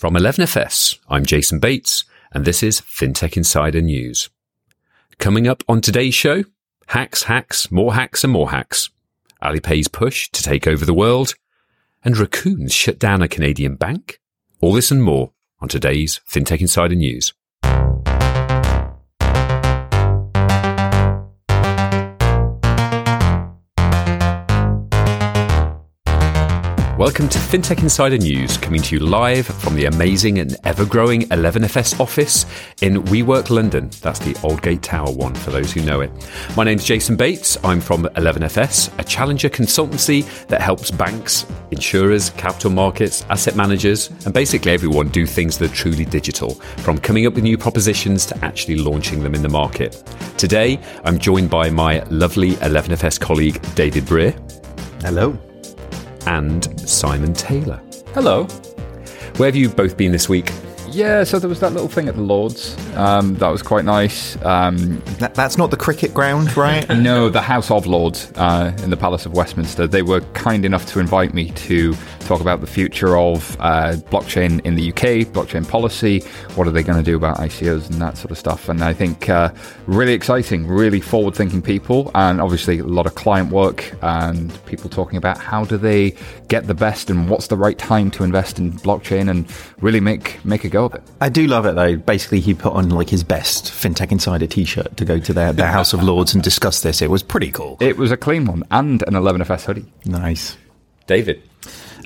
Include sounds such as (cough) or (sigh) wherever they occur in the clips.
From 11FS, I'm Jason Bates, and this is FinTech Insider News. Coming up on today's show, hacks, hacks, more hacks and more hacks. Alipay's push to take over the world, and raccoons shut down a Canadian bank. All this and more on today's FinTech Insider News. Welcome to FinTech Insider News, coming to you live from the amazing and ever growing 11FS office in WeWork London. That's the Aldgate Tower one, for those who know it. My name's Jason Bates. I'm from 11FS, a challenger consultancy that helps banks, insurers, capital markets, asset managers, and basically everyone do things that are truly digital, from coming up with new propositions to actually launching them in the market. Today, I'm joined by my lovely 11FS colleague, David Brear. Hello and Simon Taylor. Hello. Where have you both been this week? Yeah, so there was that little thing at the Lords. Um, that was quite nice. Um, that, that's not the cricket ground, right? (laughs) no, the House of Lords uh, in the Palace of Westminster. They were kind enough to invite me to talk about the future of uh, blockchain in the UK, blockchain policy. What are they going to do about ICOs and that sort of stuff? And I think uh, really exciting, really forward thinking people, and obviously a lot of client work and people talking about how do they get the best and what's the right time to invest in blockchain and really make make a go of it. I do love it though. Basically, he put on like his best FinTech Insider T-shirt to go to their, their House of Lords and discuss this. It was pretty cool. It was a clean one and an 11FS hoodie. Nice, David.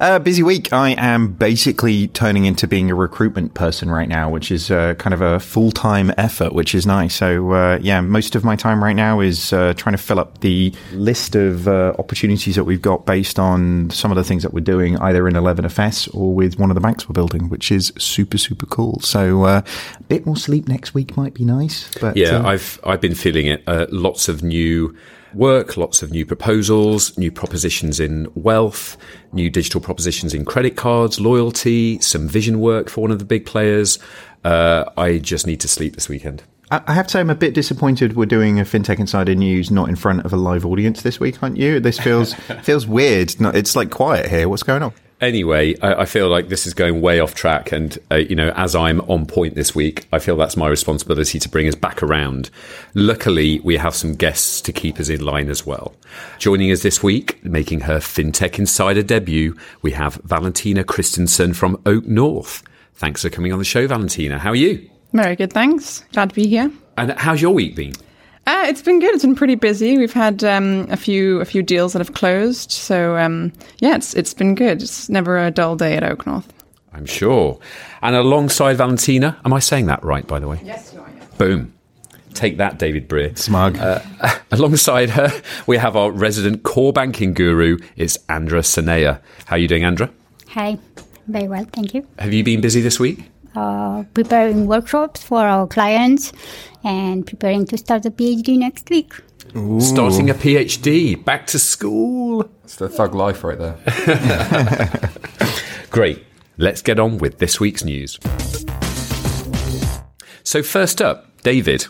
Uh, busy week. I am basically turning into being a recruitment person right now, which is uh, kind of a full time effort, which is nice. So, uh, yeah, most of my time right now is uh, trying to fill up the list of uh, opportunities that we've got based on some of the things that we're doing, either in 11FS or with one of the banks we're building, which is super, super cool. So, uh, a bit more sleep next week might be nice. But yeah, I've I've been feeling it. lots of new work, lots of new proposals, new propositions in wealth, new digital propositions in credit cards, loyalty, some vision work for one of the big players. Uh, I just need to sleep this weekend. I have to say, I'm a bit disappointed we're doing a FinTech Insider News not in front of a live audience this week, aren't you? This feels (laughs) feels weird. It's like quiet here. What's going on? Anyway, I, I, feel like this is going way off track. And, uh, you know, as I'm on point this week, I feel that's my responsibility to bring us back around. Luckily, we have some guests to keep us in line as well. Joining us this week, making her FinTech Insider debut, we have Valentina Kristensen from Oak North. Thanks for coming on the show, Valentina. How are you? Very good, thanks. Glad to be here. And how's your week been? Uh, it's been good. It's been pretty busy. We've had um, a few a few deals that have closed. So um, yeah, it's it's been good. It's never a dull day at Oak North. I'm sure. And alongside Valentina, am I saying that right? By the way, yes, you are. Yes. Boom. Take that, David Brear. Smug. Uh, (laughs) alongside her, we have our resident core banking guru. It's Andra Sonea. How are you doing, Andra? Hi. Very well, thank you. Have you been busy this week? Uh, preparing workshops for our clients and preparing to start a PhD next week. Ooh. Starting a PhD, back to school. It's the thug life right there. (laughs) Great. Let's get on with this week's news. So, first up, David,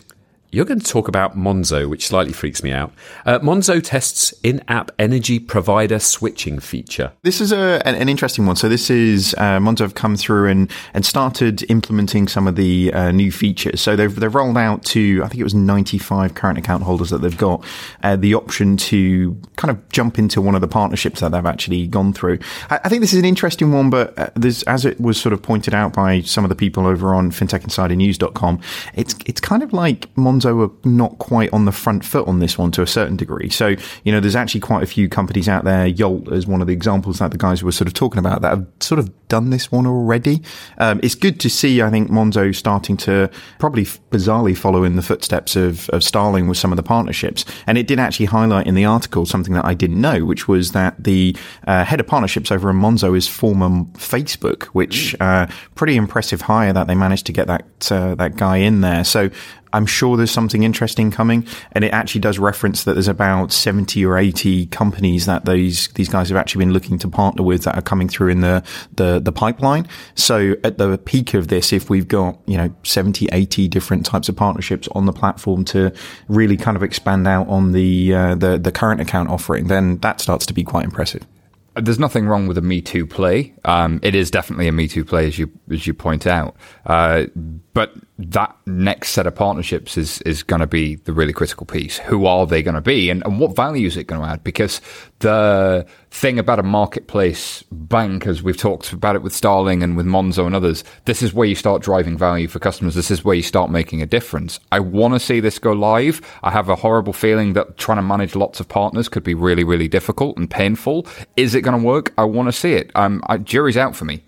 you're going to talk about Monzo, which slightly freaks me out. Uh, Monzo tests in app energy provider switching feature. This is a, an, an interesting one. So, this is uh, Monzo have come through and, and started implementing some of the uh, new features. So, they've, they've rolled out to, I think it was 95 current account holders that they've got uh, the option to kind of jump into one of the partnerships that they've actually gone through. I, I think this is an interesting one, but uh, as it was sort of pointed out by some of the people over on fintechinsidernews.com, it's, it's kind of like Monzo Monzo are not quite on the front foot on this one to a certain degree. So, you know, there's actually quite a few companies out there. Yolt is one of the examples that the guys were sort of talking about that have sort of done this one already. Um, it's good to see, I think, Monzo starting to probably bizarrely follow in the footsteps of, of Starling with some of the partnerships. And it did actually highlight in the article something that I didn't know, which was that the uh, head of partnerships over in Monzo is former Facebook, which uh, pretty impressive hire that they managed to get that uh, that guy in there. So I'm sure there's something interesting coming. And it actually does reference that there's about 70 or 80 companies that these, these guys have actually been looking to partner with that are coming through in the, the, the pipeline. So at the peak of this, if we've got, you know, 70, 80 different types of partnerships on the platform to really kind of expand out on the, uh, the, the current account offering, then that starts to be quite impressive. there's nothing wrong with a Me Too play. Um, it is definitely a Me Too play, as you as you point out. Uh, but that next set of partnerships is is going to be the really critical piece. Who are they going to be, and, and what value is it going to add? Because the thing about a marketplace bank, as we've talked about it with Starling and with Monzo and others, this is where you start driving value for customers. This is where you start making a difference. I want to see this go live. I have a horrible feeling that trying to manage lots of partners could be really, really difficult and painful. Is it going to work? I want to see it. Um, I, jury's out for me.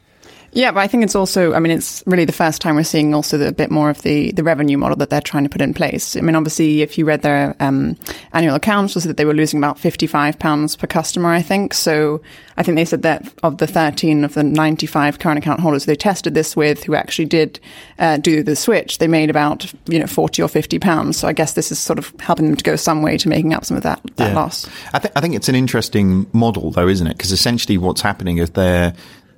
Yeah, but I think it's also, I mean, it's really the first time we're seeing also the, a bit more of the, the revenue model that they're trying to put in place. I mean, obviously, if you read their um, annual accounts, you'll see that they were losing about £55 per customer, I think. So I think they said that of the 13 of the 95 current account holders they tested this with who actually did uh, do the switch, they made about, you know, 40 or 50 pounds. So I guess this is sort of helping them to go some way to making up some of that, that yeah. loss. I, th- I think it's an interesting model, though, isn't it? Because essentially what's happening is they're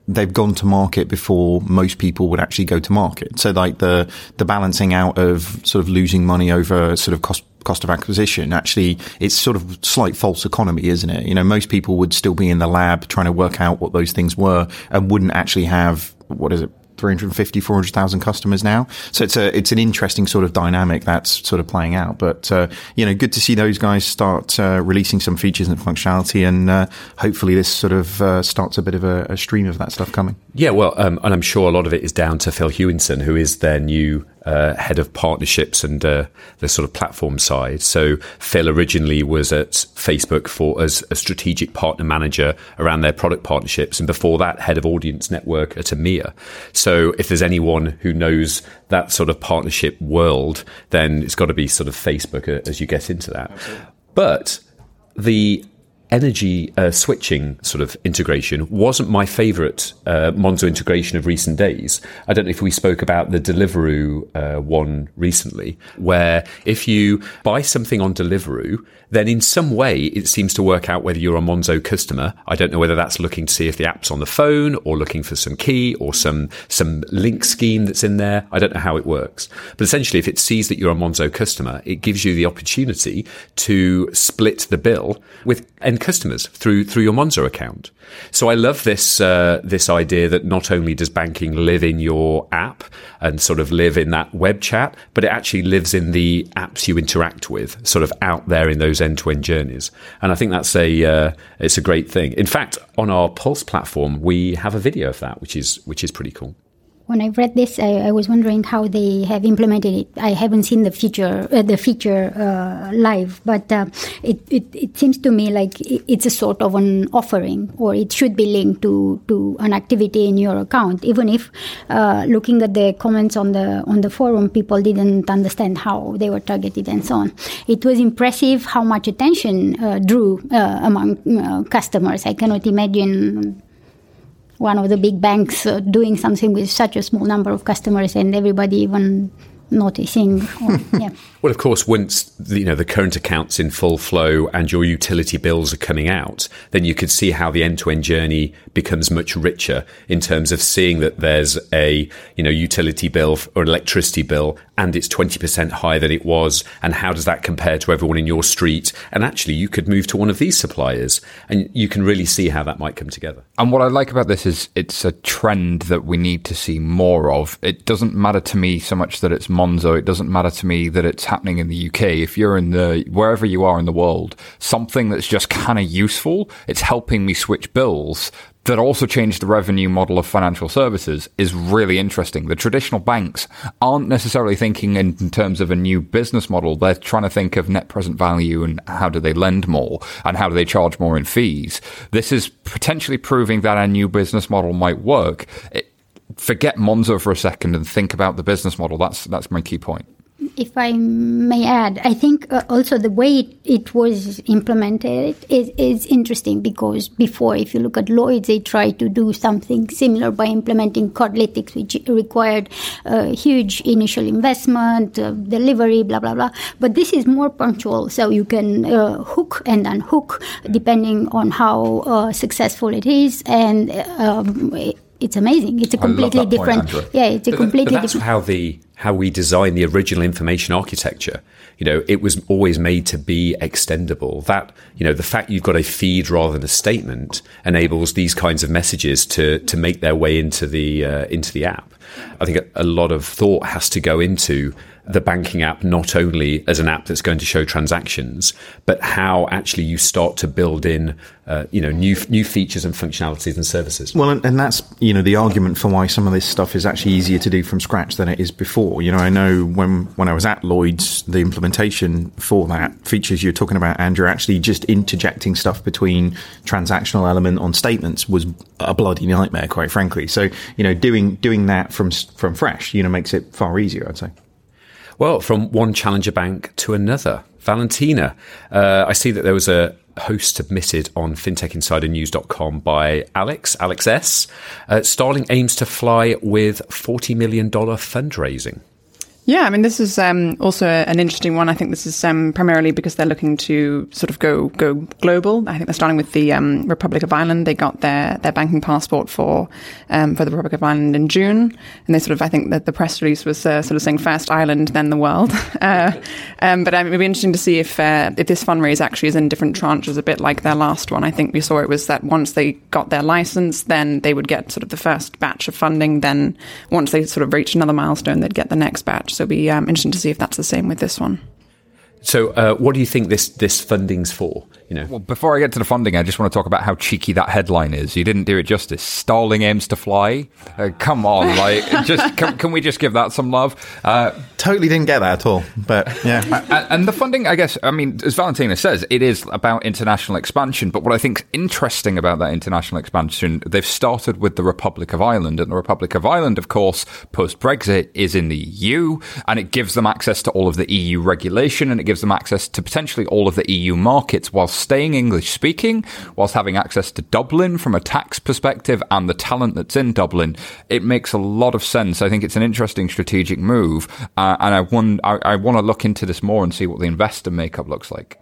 they've gone to market before most people would actually go to market. So like the the balancing out of sort of losing money over sort of cost cost of acquisition actually it's sort of slight false economy isn't it you know most people would still be in the lab trying to work out what those things were and wouldn't actually have what is it 350, 400,000 customers now. So it's a, it's an interesting sort of dynamic that's sort of playing out. But, uh, you know, good to see those guys start uh, releasing some features and functionality. And uh, hopefully this sort of uh, starts a bit of a, a, stream of that stuff coming. Yeah, well, um, and I'm sure a lot of it is down to Phil Hewinson, who is their new uh, head of partnerships and uh, the sort of platform side. So Phil originally was at Facebook for as a strategic partner manager around their product partnerships, and before that, head of audience network at EMEA. So if there's anyone who knows that sort of partnership world, then it's got to be sort of Facebook uh, as you get into that. Absolutely. But the energy uh, switching sort of integration wasn't my favorite uh, Monzo integration of recent days. I don't know if we spoke about the Deliveroo uh, one recently, where if you buy something on Deliveroo, then in some way it seems to work out whether you're a Monzo customer. I don't know whether that's looking to see if the app's on the phone or looking for some key or some some link scheme that's in there. I don't know how it works, but essentially, if it sees that you're a Monzo customer, it gives you the opportunity to split the bill with end customers through through your Monzo account. So I love this uh, this idea that not only does banking live in your app and sort of live in that web chat, but it actually lives in the apps you interact with, sort of out there in those end to end journeys. And I think that's a uh, it's a great thing. In fact, on our Pulse platform, we have a video of that, which is which is pretty cool when I read this, I, I, was wondering how they have implemented it. I haven't seen the feature, uh, the feature uh, live, but uh, it, it, it seems to me like it's a sort of an offering, or it should be linked to to an activity in your account. Even if uh, looking at the comments on the on the forum, people didn't understand how they were targeted and so on. It was impressive how much attention uh, drew uh, among customers. I cannot imagine one of the big banks uh, doing something with such a small number of customers and everybody even noticing. Or, (laughs) yeah. Well, of course, once you know the current accounts in full flow and your utility bills are coming out, then you could see how the end-to-end journey becomes much richer in terms of seeing that there's a you know utility bill or electricity bill and it's 20% higher than it was and how does that compare to everyone in your street? And actually you could move to one of these suppliers and you can really see how that might come together. And what i like about this is it's a trend that we need to see more of. It doesn't matter to me so much that it's monzo. It doesn't matter to me that it's happening in the uk if you're in the wherever you are in the world something that's just kind of useful it's helping me switch bills that also changed the revenue model of financial services is really interesting. The traditional banks aren't necessarily thinking in, in, terms of a new business model. They're trying to think of net present value and how do they lend more and how do they charge more in fees. This is potentially proving that a new business model might work. It, forget Monzo for a second and think about the business model. That's that's my key point if I may add, I think uh, also the way it, it, was implemented is, is interesting because before, if you look at Lloyds, they tried to do something similar by implementing Cardlytics, which required uh, huge initial investment, uh, delivery, blah, blah, blah. But this is more punctual, so you can uh, hook and unhook depending on how uh, successful it is. And um, it's amazing. It's a completely different. Point, yeah, it's a but completely but that's different. how the how we designed the original information architecture. You know, it was always made to be extendable. That you know, the fact you've got a feed rather than a statement enables these kinds of messages to to make their way into the uh, into the app. I think a, a lot of thought has to go into the banking app not only as an app that's going to show transactions, but how actually you start to build in, uh, you know, new new features and functionalities and services. Well, and, and that's you know the argument for why some of this stuff is actually easier to do from scratch than it is before. You know, I know when when I was at Lloyd's, the implementation for that features you're talking about, Andrew, actually just interjecting stuff between transactional element on statements was a bloody nightmare, quite frankly. So you know, doing doing that from from fresh, you know, makes it far easier. I'd say. Well, from one challenger bank to another. Valentina, uh, I see that there was a host submitted on fintechinsidernews.com by Alex, Alex S. Uh, Starling aims to fly with $40 million fundraising. Yeah, I mean, this is um, also an interesting one. I think this is um, primarily because they're looking to sort of go go global. I think they're starting with the um, Republic of Ireland. They got their, their banking passport for um, for the Republic of Ireland in June, and they sort of I think that the press release was uh, sort of saying first Ireland, then the world. (laughs) uh, um, but um, it would be interesting to see if uh, if this fundraise actually is in different tranches, a bit like their last one. I think we saw it was that once they got their license, then they would get sort of the first batch of funding. Then once they sort of reached another milestone, they'd get the next batch. So it'll be um, interesting to see if that's the same with this one. So, uh, what do you think this this funding's for? You know, well, before I get to the funding, I just want to talk about how cheeky that headline is. You didn't do it justice. Starling aims to fly. Uh, come on, (laughs) like, just can, can, we just give that some love? Uh, totally didn't get that at all, but yeah. (laughs) and, and, the funding, I guess, I mean, as Valentina says, it is about international expansion. But what I think is interesting about that international expansion, they've started with the Republic of Ireland, and the Republic of Ireland, of course, post Brexit, is in the EU, and it gives them access to all of the EU regulation, and it gives them access to potentially all of the EU markets whilst staying English speaking, whilst having access to Dublin from a tax perspective and the talent that's in Dublin. It makes a lot of sense. I think it's an interesting strategic move, uh, and I want I, I want to look into this more and see what the investor makeup looks like.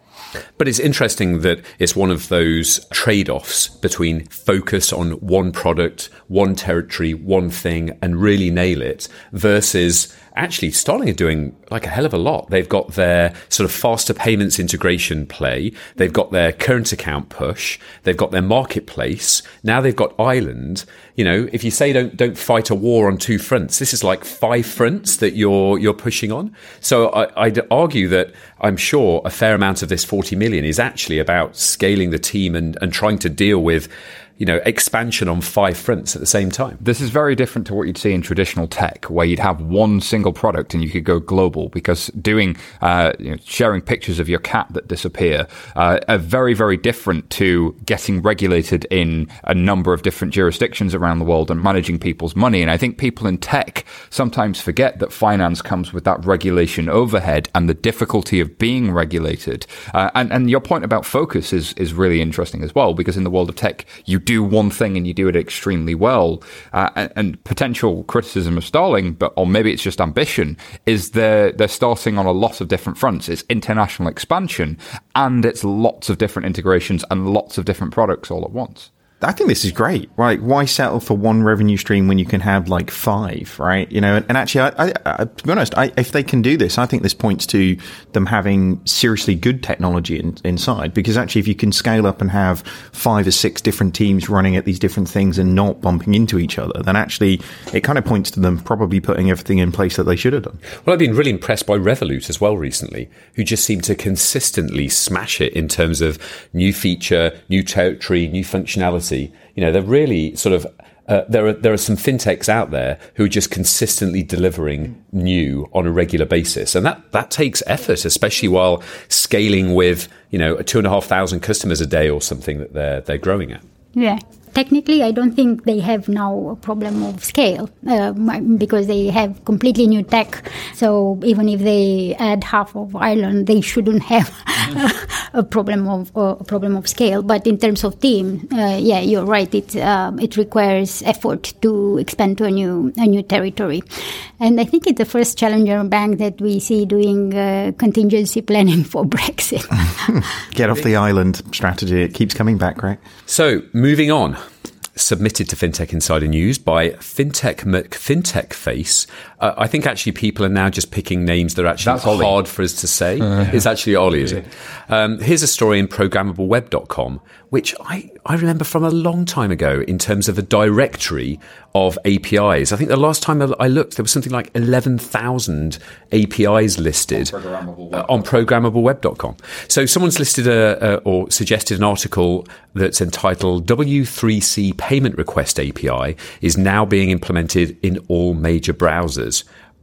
But it's interesting that it's one of those trade offs between focus on one product, one territory, one thing, and really nail it versus actually Starling are doing like a hell of a lot. They've got their sort of faster payments integration play. They've got their current account push. They've got their marketplace. Now they've got Ireland. You know, if you say don't don't fight a war on two fronts, this is like five fronts that you're you're pushing on. So I, I'd argue that I'm sure a fair amount of this 40 million is actually about scaling the team and, and trying to deal with you know, expansion on five fronts at the same time. This is very different to what you'd see in traditional tech, where you'd have one single product and you could go global. Because doing, uh, you know, sharing pictures of your cat that disappear, uh, are very, very different to getting regulated in a number of different jurisdictions around the world and managing people's money. And I think people in tech sometimes forget that finance comes with that regulation overhead and the difficulty of being regulated. Uh, and and your point about focus is is really interesting as well, because in the world of tech, you do one thing and you do it extremely well. Uh, and, and, potential criticism of Starling, but or maybe it's just ambition, is they're they're starting on a lot of different fronts. It's international expansion and it's lots of different integrations and lots of different products all at once. I think this is great. Right? Why settle for one revenue stream when you can have like five? Right? You know, and, and actually, I, I, I, to be honest, if they can do this, I think this points to them having seriously good technology in, inside. Because actually, if you can scale up and have five or six different teams running at these different things and not bumping into each other, then actually it kind of points to them probably putting everything in place that they should have done. Well, I've been really impressed by Revolut as well recently, who just seem to consistently smash it in terms of new feature, new territory, new functionality you know, they're really sort of uh, there are there are some fintechs out there who are just consistently delivering new on a regular basis, and that that takes effort, especially while scaling with you know two and a half thousand customers a day or something that they're they're growing at. Yeah technically, I don't think they have now a problem of scale uh, because they have completely new tech. So even if they add half of Ireland, they shouldn't have (laughs) a problem of a problem of scale. But in terms of team, uh, yeah, you're right. It um, it requires effort to expand to a new a new territory, and I think it's the first challenger bank that we see doing uh, contingency planning for (laughs) Brexit. (laughs) Get off the island strategy. It keeps coming back, right? So moving on. Submitted to FinTech Insider News by FinTech McFintech Face. Uh, I think actually people are now just picking names that are actually That's Ollie. hard for us to say. (laughs) It's actually Ollie, is it? Um, here's a story in programmableweb.com, which I, I remember from a long time ago in terms of a directory of APIs. I think the last time I looked, there was something like 11,000 APIs listed on uh, on programmableweb.com. So someone's listed a, a, or suggested an article that's entitled W3C Payment Request API is now being implemented in all major browsers,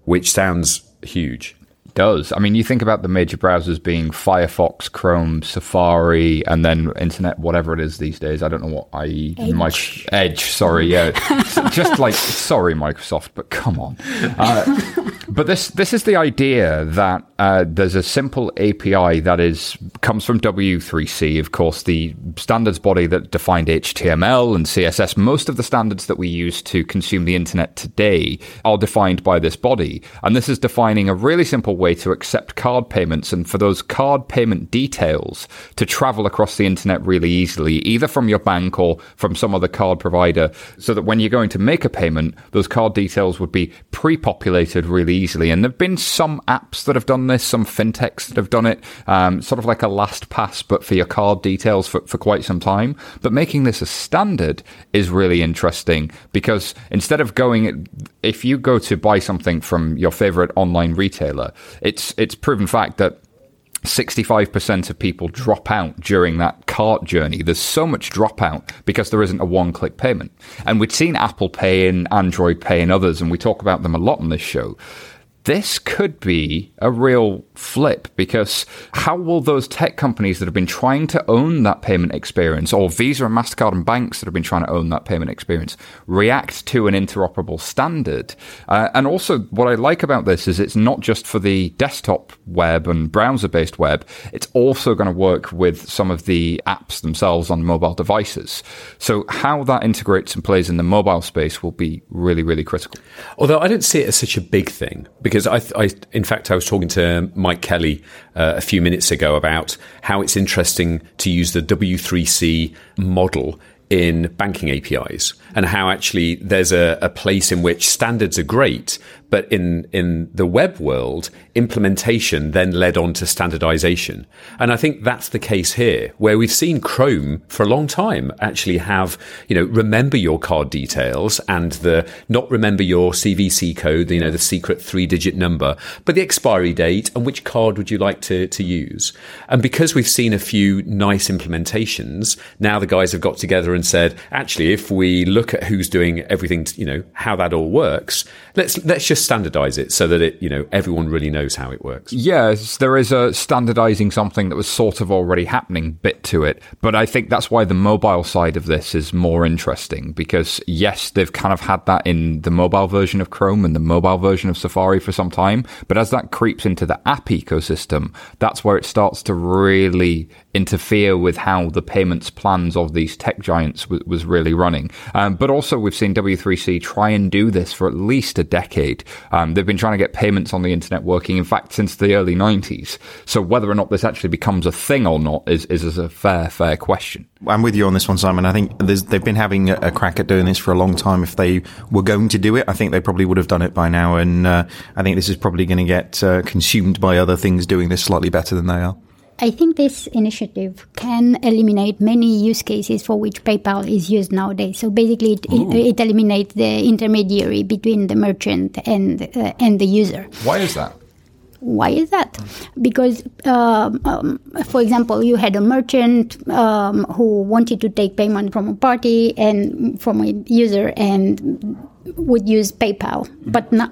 which sounds huge. Does. I mean, you think about the major browsers being Firefox, Chrome, Safari, and then Internet, whatever it is these days. I don't know what I Edge. my Edge. Sorry, yeah, (laughs) just like sorry, Microsoft, but come on. Uh, but this this is the idea that uh, there's a simple API that is comes from W3C, of course, the standards body that defined HTML and CSS. Most of the standards that we use to consume the internet today are defined by this body, and this is defining a really simple way to accept card payments and for those card payment details to travel across the internet really easily, either from your bank or from some other card provider, so that when you're going to make a payment, those card details would be pre-populated really easily. And there've been some apps that have done this, some fintechs that have done it, um, sort of like a last pass, but for your card details for, for quite some time. But making this a standard is really interesting because instead of going, if you go to buy something from your favorite online retailer, it's it's proven fact that 65% of people drop out during that cart journey. There's so much dropout because there isn't a one click payment. And we've seen Apple Pay and Android Pay and others, and we talk about them a lot on this show. This could be a real flip because how will those tech companies that have been trying to own that payment experience, or Visa and MasterCard and banks that have been trying to own that payment experience, react to an interoperable standard? Uh, and also, what I like about this is it's not just for the desktop web and browser based web, it's also going to work with some of the apps themselves on mobile devices. So, how that integrates and plays in the mobile space will be really, really critical. Although I don't see it as such a big thing because I, I in fact, I was talking to Mike Kelly uh, a few minutes ago about how it's interesting to use the W3C model in banking APIs and how actually there's a, a place in which standards are great, but in, in the web world, implementation then led on to standardization. And I think that's the case here, where we've seen Chrome for a long time actually have, you know, remember your card details and the not remember your CVC code, you know, the secret three digit number, but the expiry date and which card would you like to, to use. And because we've seen a few nice implementations, now the guys have got together and said, actually, if we look at who's doing everything, you know, how that all works, let's, let's just standardize it so that it, you know, everyone really knows how it works. Yes, there is a standardizing something that was sort of already happening bit to it. But I think that's why the mobile side of this is more interesting because, yes, they've kind of had that in the mobile version of Chrome and the mobile version of Safari for some time. But as that creeps into the app ecosystem, that's where it starts to really interfere with how the payments plans of these tech giants w- was really running. Um, but also, we've seen W3C try and do this for at least a decade. Um, they've been trying to get payments on the internet working, in fact, since the early 90s. So whether or not this actually becomes a thing or not is, is, is a fair, fair question. I'm with you on this one, Simon. I think they've been having a, crack at doing this for a long time. If they were going to do it, I think they probably would have done it by now. And uh, I think this is probably going to get uh, consumed by other things doing this slightly better than they are. I think this initiative can eliminate many use cases for which PayPal is used nowadays. So basically, it, it, eliminates the intermediary between the merchant and uh, and the user. Why is that? Why is that? Because, um, um, for example, you had a merchant um, who wanted to take payment from a party and from a user and would use PayPal, but not,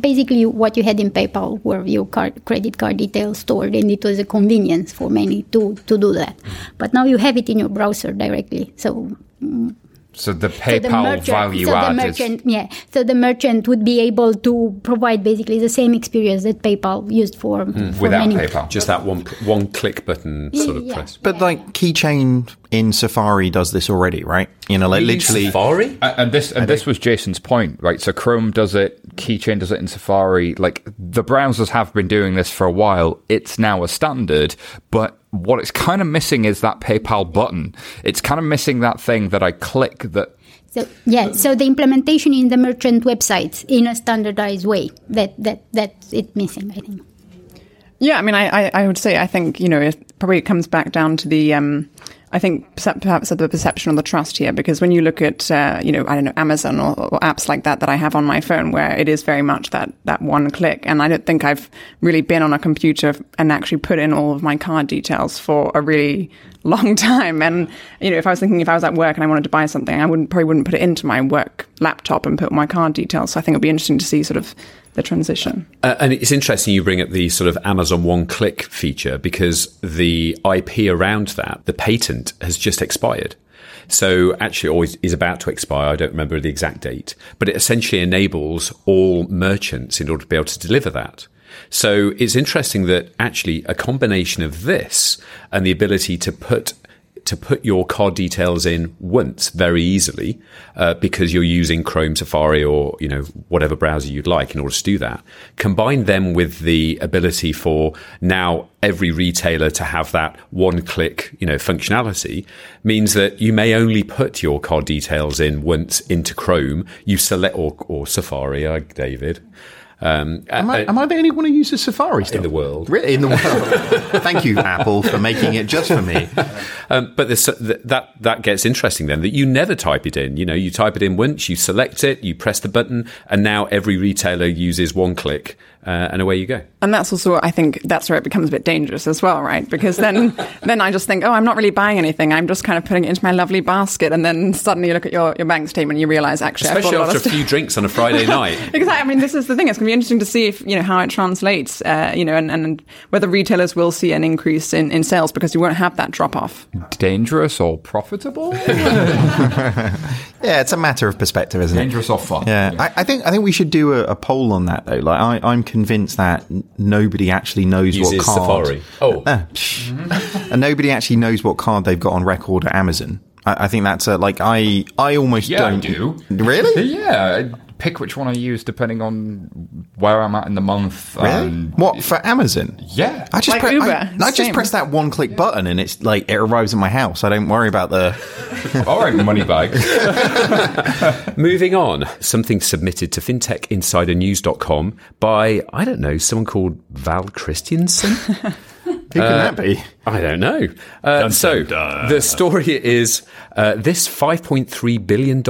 basically what you had in PayPal were your card, credit card details stored, and it was a convenience for many to to do that. But now you have it in your browser directly, so. Mm, So the so PayPal the merchant, value so the add merchant, is yeah. So the merchant would be able to provide basically the same experience that PayPal used for, for without many. PayPal. Just that one one click button sort of Yeah. press. But like Keychain in Safari does this already, right? You know, like literally. Safari. Uh, and this and this was Jason's point, right? So Chrome does it, Keychain does it in Safari. Like the browsers have been doing this for a while. It's now a standard, but what it's kind of missing is that PayPal button. It's kind of missing that thing that I click that So, yeah, so the implementation in the merchant websites in a standardized way that that that's it missing, I think. Yeah, I mean, I, I, I would say I think you know it probably it comes back down to the um, I think perhaps the perception or the trust here, because when you look at, uh, you know, I don't know, Amazon or, or, apps like that that I have on my phone, where it is very much that that one click, and I don't think I've really been on a computer and actually put in all of my card details for a really (laughs) long time. And you know, if I was thinking if I was at work and I wanted to buy something, I wouldn't probably wouldn't put it into my work laptop and put my card details. So I think it'd be interesting to see sort of the transition. Uh, and it's interesting you bring up the sort of Amazon one click feature because the IP around that, the patent, has just expired. So actually, always is about to expire. I don't remember the exact date, but it essentially enables all merchants in order to be able to deliver that. So it's interesting that actually a combination of this and the ability to put to put your card details in once very easily uh, because you're using Chrome, Safari, or you know whatever browser you'd like in order to do that. Combine them with the ability for now every retailer to have that one-click you know functionality means that you may only put your card details in once into Chrome. You select or, or Safari, like David. Um, am, I, uh, am, I, the only one who uses Safari still? In the world. Really? In the world. (laughs) Thank you, Apple, for making it just for me. (laughs) Um, but this, that, that gets interesting then, that you never type it in. You know, you type it in once, you select it, you press the button, and now every retailer uses one click uh, and away you go. And that's also, I think, that's where it becomes a bit dangerous as well, right? Because then, (laughs) then I just think, oh, I'm not really buying anything. I'm just kind of putting it into my lovely basket, and then suddenly you look at your, your bank statement, and you realize actually, especially after a, few drinks on a Friday (laughs) night. exactly. I mean, this is the thing. It's going to be interesting to see if you know how it translates, uh, you know, and, and whether retailers will see an increase in, in sales because you won't have that drop off. Dangerous or profitable? (laughs) yeah, it's a matter of perspective, isn't Dangerous it? Dangerous or fun? Yeah, yeah. I, I, think I think we should do a, a poll on that though. Like, I, I'm convinced that nobody actually knows Uses what card. Safari. Oh, (laughs) uh, and nobody actually knows what card they've got on record at Amazon. I, I think that's a, like I I almost yeah, don't I do. Really? (laughs) yeah pick which one I use depending on where I'm at in the month. Really? what for Amazon? Yeah, I just like pre- Uber, I, I just press that one click button and it's like it arrives at my house. I don't worry about the. (laughs) All right, money bag. (laughs) Moving on, something submitted to fintechinsidernews.com by I don't know someone called Val Kristensen. (laughs) Who can uh, that be? I don't know. Uh, so the story is uh, this $5.3 billion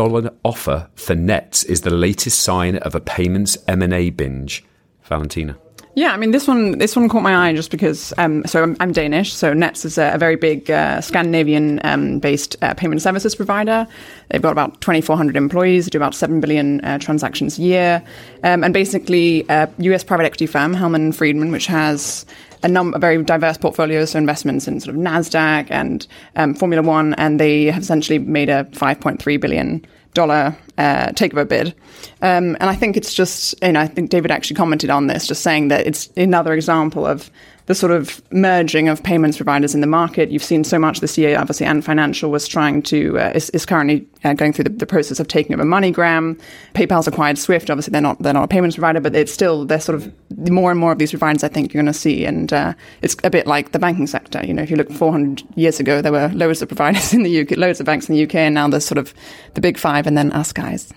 offer for Nets is the latest sign of a payments M&A binge. Valentina. Yeah, I mean this one. This one caught my eye just because. Um, so I'm, I'm, Danish. So Nets is a, a very big uh, Scandinavian-based um, uh, payment services provider. They've got about 2,400 employees. Do about seven billion uh, transactions a year, um, and basically a U.S. private equity firm, Hellman Friedman, which has a, num- a very diverse portfolio, so investments in sort of Nasdaq and um, Formula One, and they have essentially made a 5.3 billion dollar uh, takeover bid. Um, and I think it's just, you know, I think David actually commented on this, just saying that it's another example of the sort of merging of payments providers in the market. You've seen so much this year, obviously, Ant Financial was trying to, uh, is, is, currently uh, going through the, the, process of taking over MoneyGram. PayPal's acquired Swift. Obviously, they're not, they're not a payments provider, but it's still, they're sort of more and more of these providers I think you're going to see. And uh, it's a bit like the banking sector. You know, if you look 400 years ago, there were loads of providers (laughs) in the UK, loads of banks in the UK, and now there's sort of the big five and then guys guys.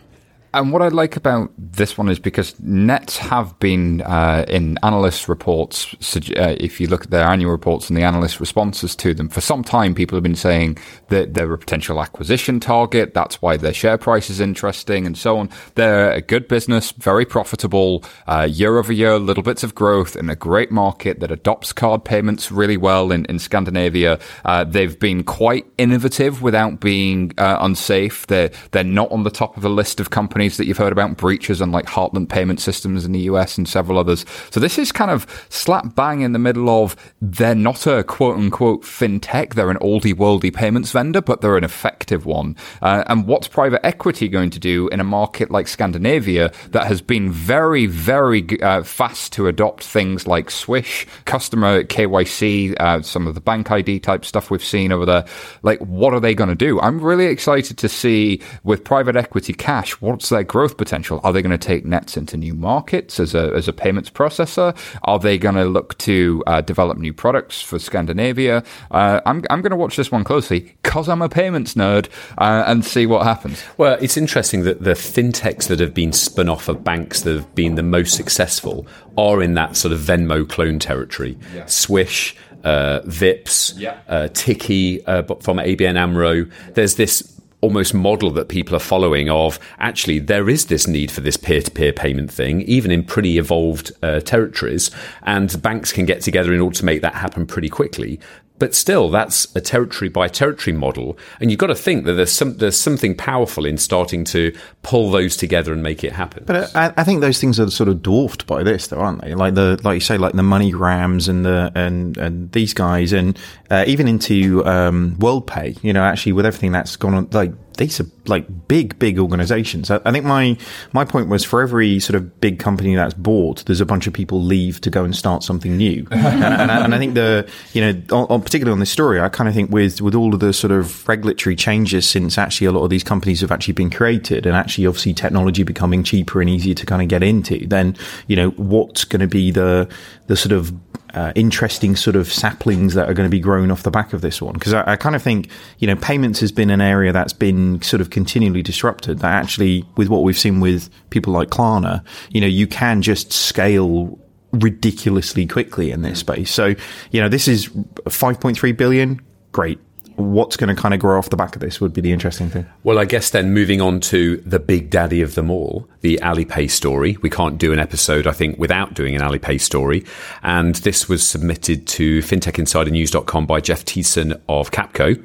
And what I like about this one is because nets have been uh, in analyst reports. Uh, if you look at their annual reports and the analyst responses to them, for some time people have been saying that they're a potential acquisition target. That's why their share price is interesting and so on. They're a good business, very profitable, uh, year over year, little bits of growth in a great market that adopts card payments really well in, in Scandinavia. Uh, they've been quite innovative without being uh, unsafe. They're, they're not on the top of the list of companies companies that you've heard about, breaches on like Heartland Payment Systems in the US and several others. So this is kind of slap bang in the middle of they're not a quote unquote fintech, they're an oldie worldy payments vendor, but they're an effective one. Uh, and what's private equity going to do in a market like Scandinavia that has been very, very uh, fast to adopt things like Swish, customer KYC, uh, some of the bank ID type stuff we've seen over there? Like, what are they going to do? I'm really excited to see with private equity cash what's what's their growth potential? Are they going to take Nets into new markets as a, as a payments processor? Are they going to look to uh, develop new products for Scandinavia? Uh, I'm, I'm going to watch this one closely because I'm a payments nerd uh, and see what happens. Well, it's interesting that the fintechs that have been spun off of banks that have been the most successful are in that sort of Venmo clone territory. Yeah. Swish, uh, Vipps, yeah. uh, Tikkie uh, from ABN AMRO. There's this almost model that people are following of actually there is this need for this peer-to-peer payment thing even in pretty evolved uh, territories and banks can get together in order to make that happen pretty quickly but still, that's a territory by territory model, and you've got to think that there's some there's something powerful in starting to pull those together and make it happen. But I, I think those things are sort of dwarfed by this, though, aren't they? Like the like you say, like the MoneyGrams and the and and these guys, and uh, even into um, WorldPay. You know, actually, with everything that's gone on, like these are like big, big organizations. I, I, think my my point was for every sort of big company that's bought, there's a bunch of people leave to go and start something new. (laughs) and, and, I, and, I, think the you know, on, on, particularly on this story, I kind of think with with all of the sort of regulatory changes since actually a lot of these companies have actually been created, and actually obviously technology becoming cheaper and easier to kind of get into, then you know what's going to be the the sort of uh, interesting sort of saplings that are going to be grown off the back of this one. Because I, I, kind of think, you know, payments has been an area that's been sort of continually disrupted. That actually, with what we've seen with people like Klarna, you know, you can just scale ridiculously quickly in this space. So, you know, this is 5.3 billion. Great what's going to kind of grow off the back of this would be the interesting thing. Well, I guess then moving on to the big daddy of them all, the Alipay story. We can't do an episode, I think, without doing an Alipay story. And this was submitted to fintechinsidernews.com by Jeff Teeson of Capco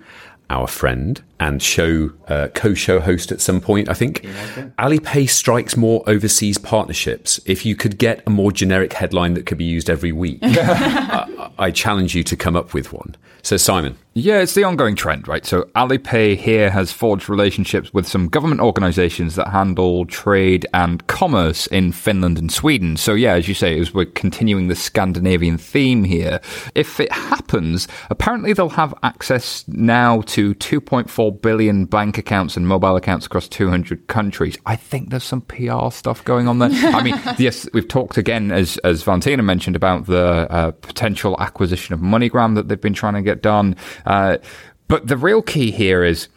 our friend and show uh, co-show host at some point. I think Alipay strikes more overseas partnerships. If you could get a more generic headline that could be used every week, (laughs) I, I challenge you to come up with one. So, Simon. Yeah, it's the ongoing trend, right? So, Alipay here has forged relationships with some government organizations that handle trade and commerce in Finland and Sweden. So, yeah, as you say, as we're continuing the Scandinavian theme here, if it happens, apparently they'll have access now to 2.4 billion bank accounts and mobile accounts across 200 countries. I think there's some PR stuff going on there. I mean, (laughs) yes, we've talked again, as, as Valentina mentioned, about the uh, potential acquisition of MoneyGram that they've been trying to get done. Uh, but the real key here is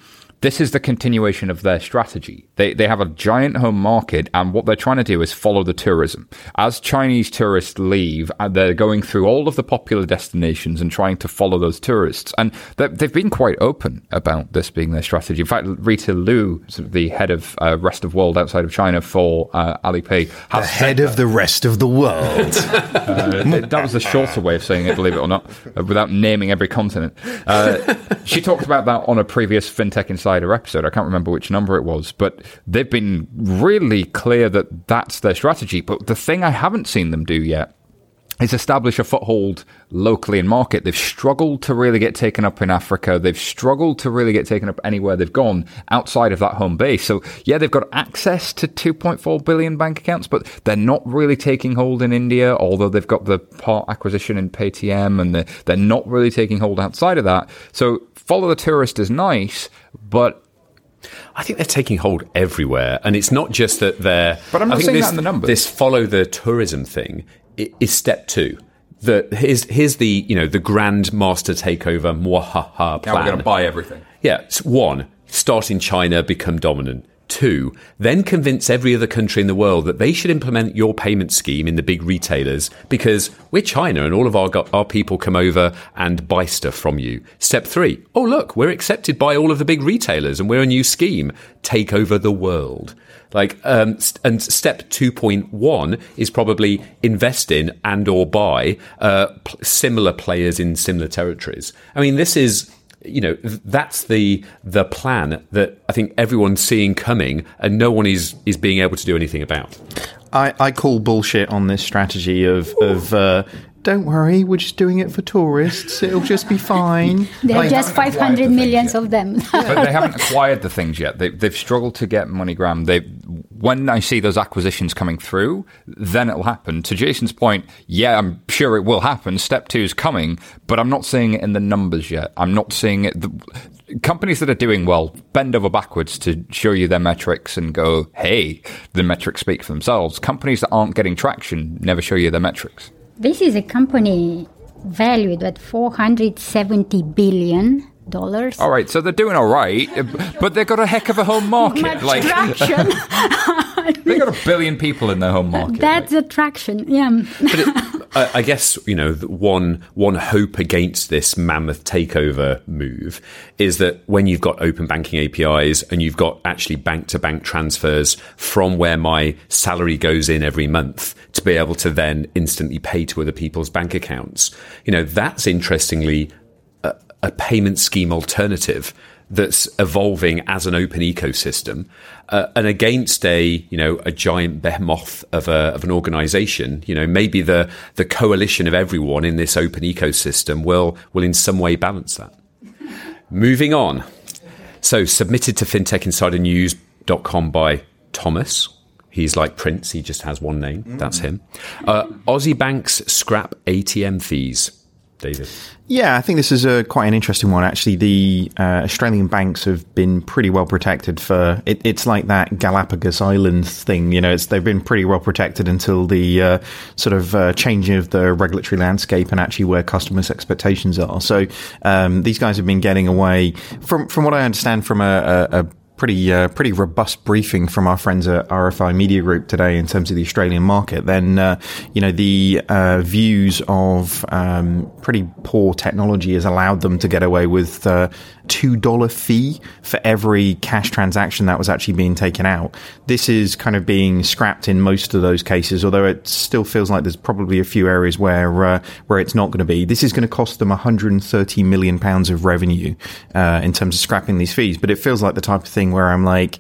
this is the continuation of their strategy. They, they have a giant home market, and what they're trying to do is follow the tourism. As Chinese tourists leave, uh, they're going through all of the popular destinations and trying to follow those tourists. And they've been quite open about this being their strategy. In fact, Rita Liu, the head of uh, rest of world outside of China for uh, Alipay, the head of the rest of the world. (laughs) uh, that was the shorter way of saying it, believe it or not, uh, without naming every continent. Uh, she talked about that on a previous FinTech Insider Insider episode. I can't remember which number it was, but they've been really clear that that's their strategy. But the thing I haven't seen them do yet is establish a foothold locally in market. They've struggled to really get taken up in Africa. They've struggled to really get taken up anywhere they've gone outside of that home base. So yeah, they've got access to 2.4 billion bank accounts, but they're not really taking hold in India, although they've got the part acquisition in Paytm and they're, they're not really taking hold outside of that. So follow the tourist is nice, but I think they're taking hold everywhere, and it's not just that they're. But I'm not saying this, that in the numbers. This follow the tourism thing is step two. The here's here's the you know the grand master takeover mwahaha plan. Now we're going to buy everything. Yeah, one start in China, become dominant. Two, then convince every other country in the world that they should implement your payment scheme in the big retailers because we're China and all of our, our people come over and buy stuff from you. Step three, oh, look, we're accepted by all of the big retailers and we're a new scheme. Take over the world. Like, um, and step 2.1 is probably invest in and or buy, uh, similar players in similar territories. I mean, this is, you know that's the the plan that I think everyone's seeing coming, and no one is is being able to do anything about. I, I call bullshit on this strategy of of uh, don't worry, we're just doing it for tourists. It'll just be (laughs) fine. There are They just haven't acquired 500 the things millions yet. of them. (laughs) but they haven't acquired the things yet. They, they've struggled to get MoneyGram. They, when I see those acquisitions coming through, then it'll happen. To Jason's point, yeah, I'm sure it will happen. Step two is coming, but I'm not seeing it in the numbers yet. I'm not seeing it. The, companies that are doing well bend over backwards to show you their metrics and go, "Hey, the metrics speak for themselves." Companies that aren't getting traction never show you their metrics. This is a company valued at 470 billion dollars. All right, so they're doing all right, uh, but they've got a heck of a home market. Much like traction. (laughs) they've got a billion people in their home market. That's attraction. Yeah. I I guess you know one one hope against this mammoth takeover move is that when you've got open banking APIs and you've got actually bank to bank transfers from where my salary goes in every month to be able to then instantly pay to other people's bank accounts, you know that's interestingly a, payment scheme alternative that's evolving as an open ecosystem uh, and against a you know a giant behemoth of a of an organization you know maybe the the coalition of everyone in this open ecosystem will will in some way balance that moving on so submitted to fintechinsidernews.com by Thomas He's like Prince. He just has one name. That's him. Uh, Aussie banks scrap ATM fees. David. Yeah, I think this is a quite an interesting one. Actually, the uh, Australian banks have been pretty well protected for. It, it's like that Galapagos Islands thing. You know, it's, they've been pretty well protected until the uh, sort of uh, changing of the regulatory landscape and actually where customers' expectations are. So um, these guys have been getting away from from what I understand from a, a, a pretty uh, pretty robust briefing from our friends at RFI Media Group today in terms of the Australian market, then uh, you know the uh, views of um, pretty poor technology has allowed them to get away with uh, two dollar fee for every cash transaction that was actually being taken out. This is kind of being scrapped in most of those cases, although it still feels like there's probably a few areas where uh, where it's not going to be. This is going to cost them 130 million pounds of revenue uh, in terms of scrapping these fees, but it feels like the type of thing where I'm like,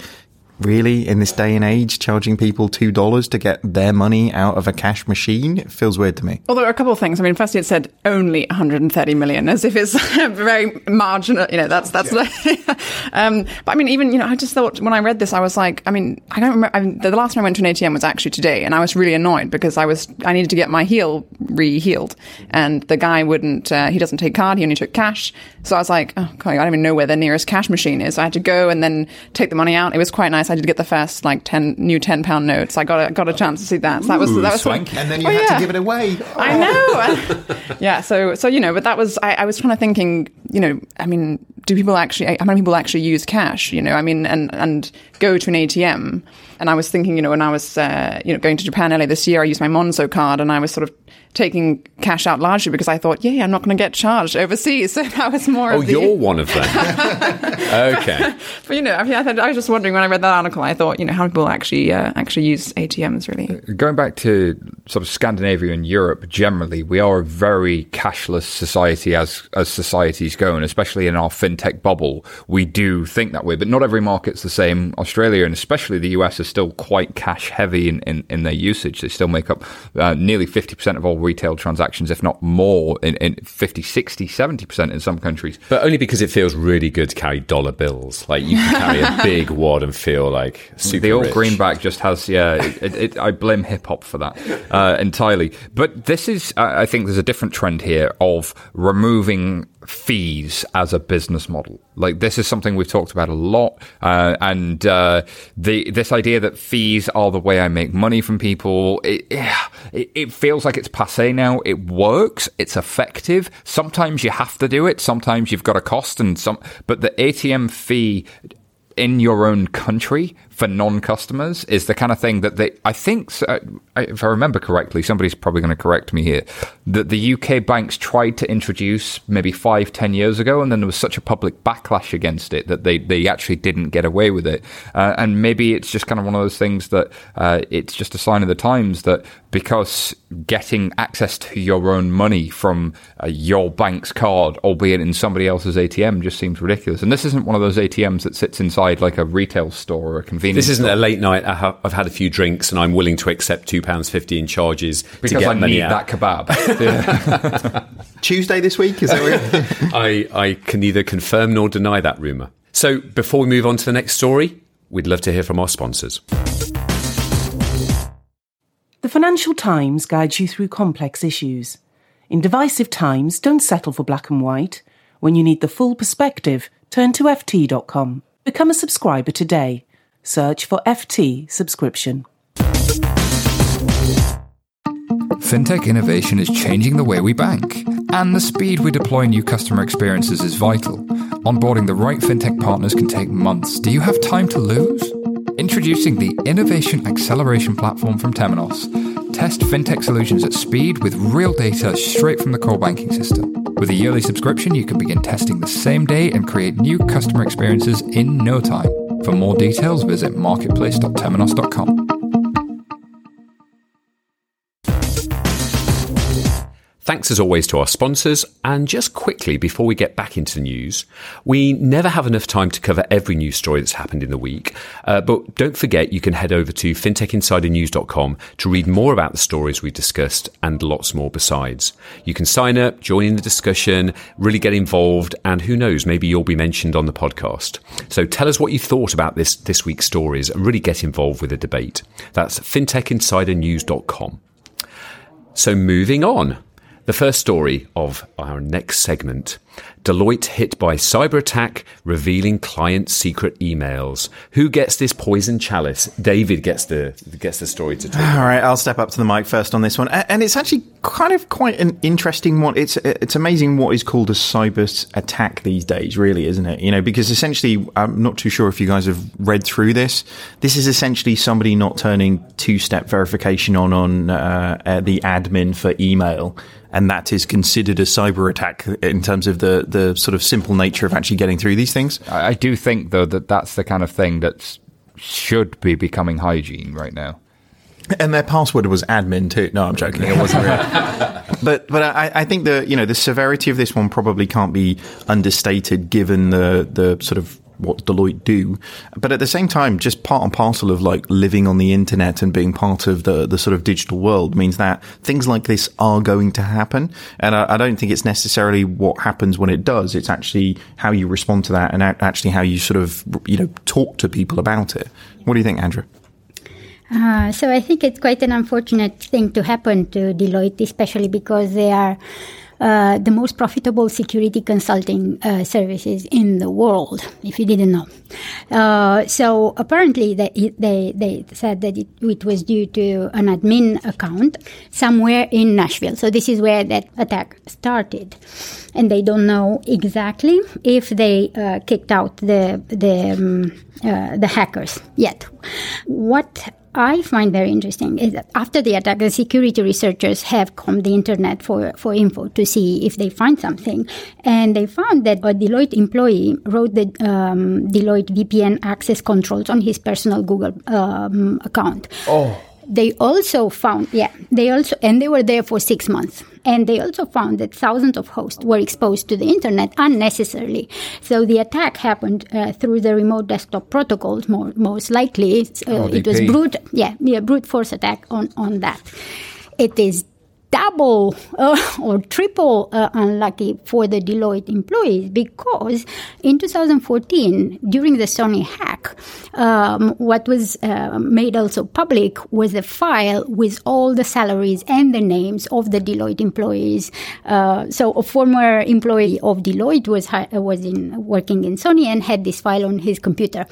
really, in this day and age, charging people two dollars to get their money out of a cash machine? It feels weird to me. Well, there are a couple of things. I mean, firstly, it said only 130 million, as if it's (laughs) very marginal. You know, that's that's. (laughs) um, but I mean, even you know, I just thought when I read this, I was like, I mean, I don't remember. I mean, the last time I went to an ATM was actually today, and I was really annoyed because I was I needed to get my heel re-healed, and the guy wouldn't. Uh, he doesn't take card. He only took cash. So I was like, oh, God, I don't even know where the nearest cash machine is. I had to go and then take the money out. It was quite nice. I did get the first like ten new ten pound notes. I got a, got a chance to see that. So that was Ooh, that was swanky. And then you Oh, had yeah. to give it away. I know. (laughs) (laughs) yeah. So, so you know, but that was I, I was kind of thinking, you know, I mean, do people actually? How many people actually use cash? You know, I mean, and and go to an ATM. And I was thinking, you know, when I was, uh, you know, going to Japan earlier this year, I used my Monzo card, and I was sort of taking cash out largely because I thought, yeah, I'm not going to get charged overseas. (laughs) So that was more. Oh, of the, you're one of them. (laughs) okay. But you know, I mean, I, thought, I was just wondering when I read that article, I thought, you know, how many people actually uh, actually use ATMs really? Going back to sort of Scandinavia and Europe generally, we are a very cashless society as as societies go, and especially in our fintech bubble, we do think that way. But not every market's the same. Australia and especially the US are still quite cash heavy in, in, in their usage. They still make up uh, nearly 50% of all retail transactions, if not more, in, in 50, 60, 70% in some countries. But only because it feels really good to carry dollar bills. Like you can carry a (laughs) big wad and feel like super the old rich. greenback just has yeah it, it, it, i blame hip-hop for that uh, entirely but this is I think there's a different trend here of removing fees as a business model. Like this is something we've talked about a lot uh, and uh, the this idea that fees are the way i make money from people it, it, it feels like it's passe now. It works. It's effective. Sometimes you have to do it. Sometimes you've got a cost and some but the atm fee in your own country for non-customers is the kind of thing that they I think uh, if I remember correctly somebody's probably going to correct me here that the UK banks tried to introduce maybe five ten years ago and then there was such a public backlash against it that they they actually didn't get away with it. Uh, and maybe it's just kind of one of those things that uh, it's just a sign of the times that because getting access to your own money from uh, your bank's card albeit in somebody else's ATM just seems ridiculous. And this isn't one of those ATMs that sits inside like a retail store or a convenience convenience. This isn't store. a late night. I have, I've had a few drinks and I'm willing to accept two pounds fifty in charges to because get I money need out. that kebab. (laughs) (laughs) Tuesday this week, is that (laughs) I, I can neither confirm nor deny that rumor. So before we move on to the next story, we'd love to hear from our sponsors. The Financial Times guides you through complex issues. In divisive times, don't settle for black and white. When you need the full perspective, turn to FT.com. Become a subscriber today. Search for FT subscription. Fintech innovation is changing the way we bank, and the speed we deploy new customer experiences is vital. Onboarding the right fintech partners can take months. Do you have time to lose? Introducing the Innovation Acceleration Platform from Temenos. Test fintech solutions at speed with real data straight from the core banking system. With a yearly subscription, you can begin testing the same day and create new customer experiences in no time. For more details, visit marketplace.temenos.com. Thanks as always to our sponsors. And just quickly, before we get back into the news, we never have enough time to cover every news story that's happened in the week. Uh, but don't forget, you can head over to fintechinsidernews.com to read more about the stories we discussed and lots more besides. You can sign up, join in the discussion, really get involved, and who knows, maybe you'll be mentioned on the podcast. So tell us what you thought about this, this week's stories and really get involved with the debate. That's fintechinsidernews.com. So moving on. The first story of our next segment Deloitte hit by cyber attack revealing client secret emails. Who gets this poison chalice? David gets the gets the story to tell. All right, I'll step up to the mic first on this one, and it's actually kind of quite an interesting one. It's it's amazing what is called a cyber attack these days, really, isn't it? You know, because essentially, I'm not too sure if you guys have read through this. This is essentially somebody not turning two-step verification on on uh, uh, the admin for email. And that is considered a cyber attack in terms of the, the sort of simple nature of actually getting through these things. I do think, though, that that's the kind of thing that should be becoming hygiene right now. And their password was admin too. No, I'm joking. It wasn't (laughs) but but I, I think the you know the severity of this one probably can't be understated given the the sort of what Deloitte do. But at the same time, just part and parcel of like living on the internet and being part of the the sort of digital world means that things like this are going to happen. And I, I don't think it's necessarily what happens when it does. It's actually how you respond to that and actually how you sort of you know talk to people about it. What do you think, Andra? Uh, so I think it's quite an unfortunate thing to happen to Deloitte, especially because they are uh, the most profitable security consulting uh, services in the world. If you didn't know, uh, so apparently they they they said that it, it was due to an admin account somewhere in Nashville. So this is where that attack started, and they don't know exactly if they uh, kicked out the the um, uh, the hackers yet. What I find very interesting is that after the attack, the security researchers have combed the internet for, for info to see if they find something. And they found that a Deloitte employee wrote the um, Deloitte VPN access controls on his personal Google um, account. Oh. They also found, yeah, they also, and they were there for six months. And they also found that thousands of hosts were exposed to the internet unnecessarily. So the attack happened uh, through the remote desktop protocols, more, most likely. Uh, it was brute, yeah, yeah, brute force attack on, on that. It is double uh, (laughs) or triple uh, unlucky for the Deloitte employees because in 2014, during the Sony hack, um, what was uh, made also public was a file with all the salaries and the names of the Deloitte employees. Uh, so a former employee of Deloitte was hi- was in working in Sony and had this file on his computer.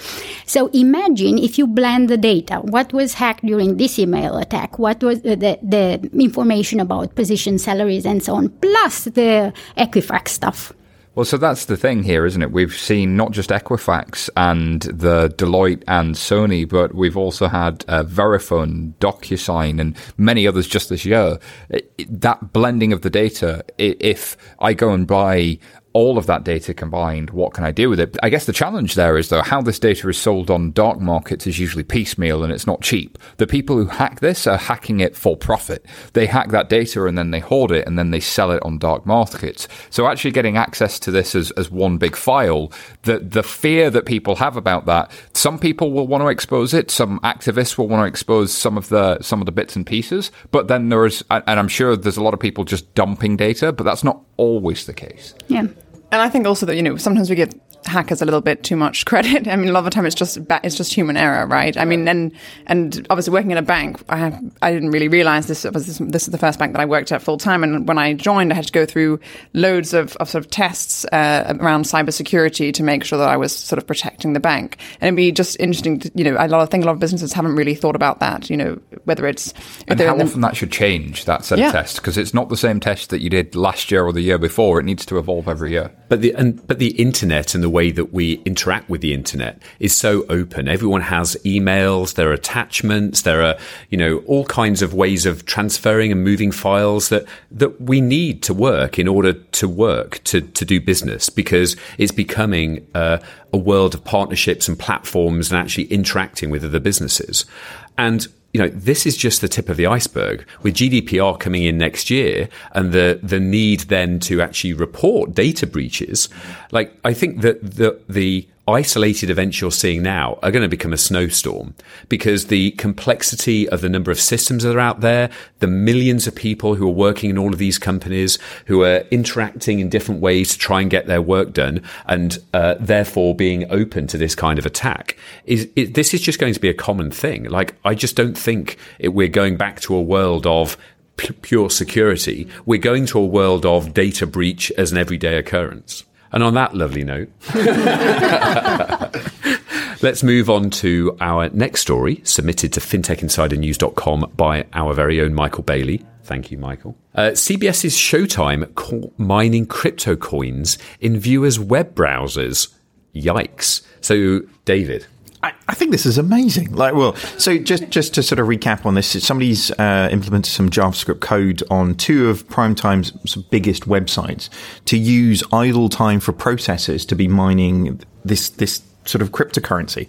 So imagine if you blend the data, what was hacked during this email attack, what was uh, the, the information about position salaries and so on, plus the Equifax stuff. Well, so that's the thing here, isn't it? We've seen not just Equifax and the Deloitte and Sony, but we've also had uh, Verifone, DocuSign, and many others just this year. It- it- that blending of the data, i- if I go and buy all of that data combined, what can I do with it? I guess the challenge there is though how this data is sold on dark markets is usually piecemeal and it's not cheap. The people who hack this are hacking it for profit. They hack that data and then they hoard it and then they sell it on dark markets. So actually getting access to this as, as one big file, the the fear that people have about that, some people will want to expose it, some activists will want to expose some of the some of the bits and pieces, but then there is and I'm sure there's a lot of people just dumping data, but that's not always the case. Yeah. And I think also that you know sometimes we give hackers a little bit too much (laughs) credit. I mean, a lot of the time it's just it's just human error, right? I mean, and and obviously working in a bank, I have, I didn't really realize this was this, this is the first bank that I worked at full time, and when I joined, I had to go through loads of, of sort of tests uh, around cybersecurity to make sure that I was sort of protecting the bank. And it'd be just interesting, to, you know, I think a lot of businesses haven't really thought about that. You know, whether it's and how often that should change that set yeah. of tests because it's not the same test that you did last year or the year before. It needs to evolve every year. But the and but the internet and the way that we interact with the internet is so open. Everyone has emails, there are attachments, there are you know all kinds of ways of transferring and moving files that that we need to work in order to work to to do business because it's becoming uh, a world of partnerships and platforms and actually interacting with other businesses and you know, this is just the tip of the iceberg. With GDPR coming in next year and the the need then to actually report data breaches, like I think that the the isolated events you're seeing now are going to become a snowstorm because the complexity of the number of systems that are out there, the millions of people who are working in all of these companies who are interacting in different ways to try and get their work done and uh, therefore being open to this kind of attack is it, this is just going to be a common thing. Like I just don't think it, we're going back to a world of pure security. We're going to a world of data breach as an everyday occurrence. And on that lovely note, (laughs) let's move on to our next story, submitted to fintechinsidernews.com by our very own Michael Bailey. Thank you, Michael. Uh, CBS's Showtime caught mining crypto coins in viewers' web browsers. Yikes. So, David, I, I, think this is amazing. Like, well, so just just to sort of recap on this, somebody's uh, implemented some JavaScript code on two of Primetime's biggest websites to use idle time for processors to be mining this this sort of cryptocurrency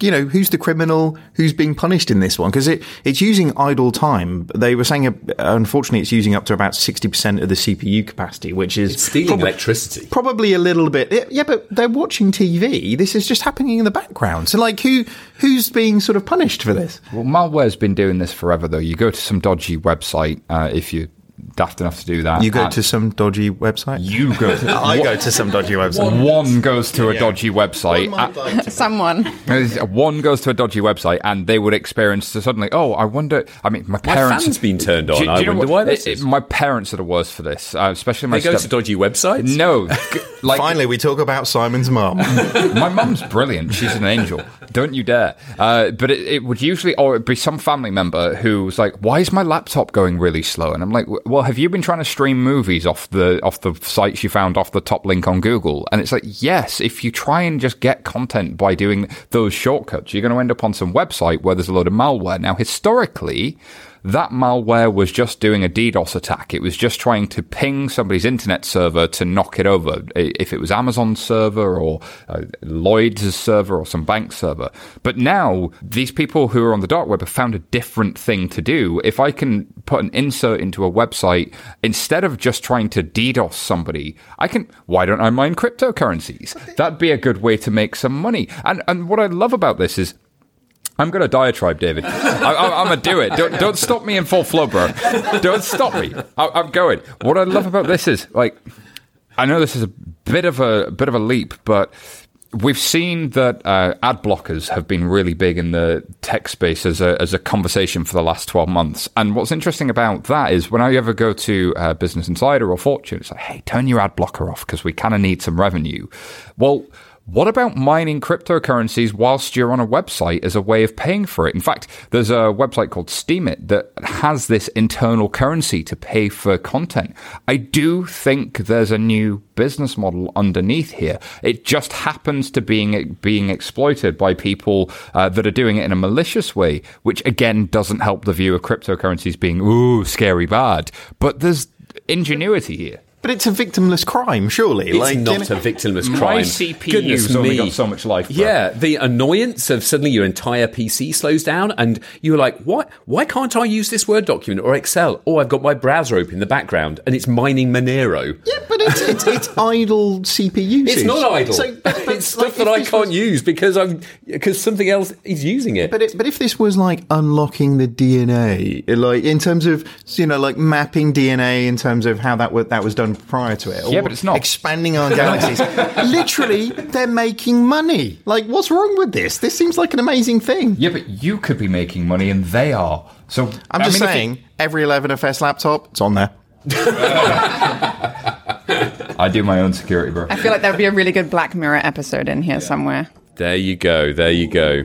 you know, who's the criminal? Who's being punished in this one? Because it, it's using idle time. They were saying, uh, unfortunately, it's using up to about 60% of the CPU capacity, which is it's stealing electricity. Probably a little bit. Yeah, but they're watching TV. This is just happening in the background. So, like, who who's being sort of punished for this? Well, malware's been doing this forever, though. You go to some dodgy website, uh, if you daft enough to do that. You go to some dodgy website. You go. To, (laughs) I go to some dodgy (laughs) website. One goes to a yeah. dodgy website. Uh, (laughs) someone. One goes to a dodgy website, and they would experience suddenly. Oh, I wonder. I mean, my parents. My has been turned on. Do, do I wonder why this it, My parents are the worst for this, uh, especially my. They go step- to dodgy websites. No. like, Finally, we talk about Simon's mum. my mum's brilliant. She's an angel. Don't you dare. Uh, but it, it would usually, or it'd be some family member who was like, "Why is my laptop going really slow?" And I'm like, "Well, have you been trying to stream movies off the off the sites you found off the top link on Google?" And it's like, yes, if you try and just get content by doing those shortcuts, you're going to end up on some website where there's a load of malware. Now, historically, that malware was just doing a DDoS attack. It was just trying to ping somebody's internet server to knock it over. If it was Amazon's server or uh, Lloyd's server or some bank server. But now these people who are on the dark web have found a different thing to do. If I can put an insert into a website instead of just trying to DDoS somebody, I can. Why don't I mine cryptocurrencies? That'd be a good way to make some money. And and what I love about this is I'm going to diatribe, David. I, am going to do it. Don't, don't, stop me in full flow, bro. Don't stop me. I, am going. What I love about this is, like, I know this is a bit of a bit of a leap, but we've seen that uh, ad blockers have been really big in the tech space as a as a conversation for the last 12 months. And what's interesting about that is when I ever go to uh, Business Insider or Fortune, it's like, hey, turn your ad blocker off because we kind of need some revenue. Well what about mining cryptocurrencies whilst you're on a website as a way of paying for it? In fact, there's a website called Steemit that has this internal currency to pay for content. I do think there's a new business model underneath here. It just happens to being being exploited by people uh, that are doing it in a malicious way, which again doesn't help the view of cryptocurrencies being ooh scary bad. But there's ingenuity here. But it's a victimless crime, surely. It's like, not you a know- victimless My crime. CPU's Goodness only me. got so much life, bro. Yeah, the annoyance of suddenly your entire PC slows down, and you're like, "What? Why can't I use this Word document or Excel? Oh, I've got my browser open in the background, and it's mining Monero." Yeah, but it's, it's, it's (laughs) idle CPU usage. It's not idle. So, but- but, it's stuff like, that I can't was- use because I'm because something else is using it. But it, but if this was like unlocking the DNA, like in terms of you know like mapping DNA in terms of how that was that was done prior to it, Yeah, but it's not. expanding our galaxies. (laughs) literally, they're making money. Like, what's wrong with this? This seems like an amazing thing. Yeah, but you could be making money and they are. So I'm I just mean, if saying, every 11FS laptop, it's on there. (laughs) I do my own security, bro. I feel like there would be a really good Black Mirror episode in here somewhere. There you go. There you go.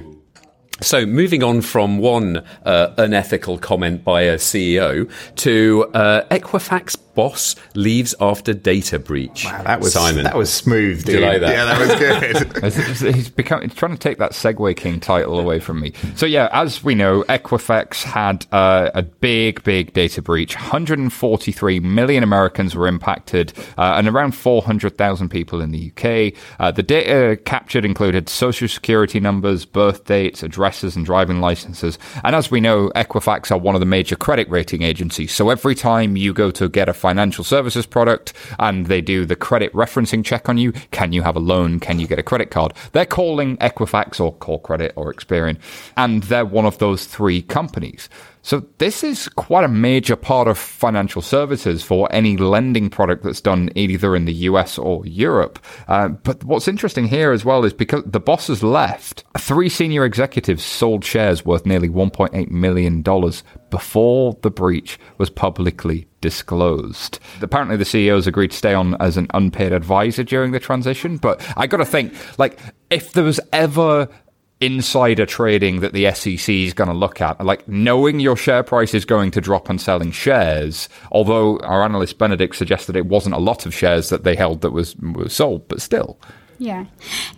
So, moving on from one uh, unethical comment by a CEO to uh, Equifax boss leaves after data breach. That was Simon. That was smooth, Did dude. you like that? Yeah, that was good. (laughs) He's- He's become he's trying to take that Segue King title away from me. So yeah, as we know, Equifax had uh, a big, big data breach. 143 million Americans were impacted, uh, and around 400,000 people in the UK. Uh, the data captured included social security numbers, birth dates, addresses, and driving licenses. And as we know, Equifax are one of the major credit rating agencies. So every time you go to get a financial services product and they do the credit referencing check on you, can you have a loan? Can you get a credit card? They're calling Equifax or Callcredit or Experian, and they're one of those three companies. So this is quite a major part of financial services for any lending product that's done either in the US or Europe. Uh, but what's interesting here as well is because the boss has left, three senior executives sold shares worth nearly $1.8 million before the breach was publicly disclosed. Apparently, the CEOs agreed to stay on as an unpaid advisor during the transition. But I got to think, like, if there was ever insider trading that the SEC is going to look at, like knowing your share price is going to drop on selling shares. Although our analyst Benedict suggested it wasn't a lot of shares that they held that was, was sold, but still. Yeah,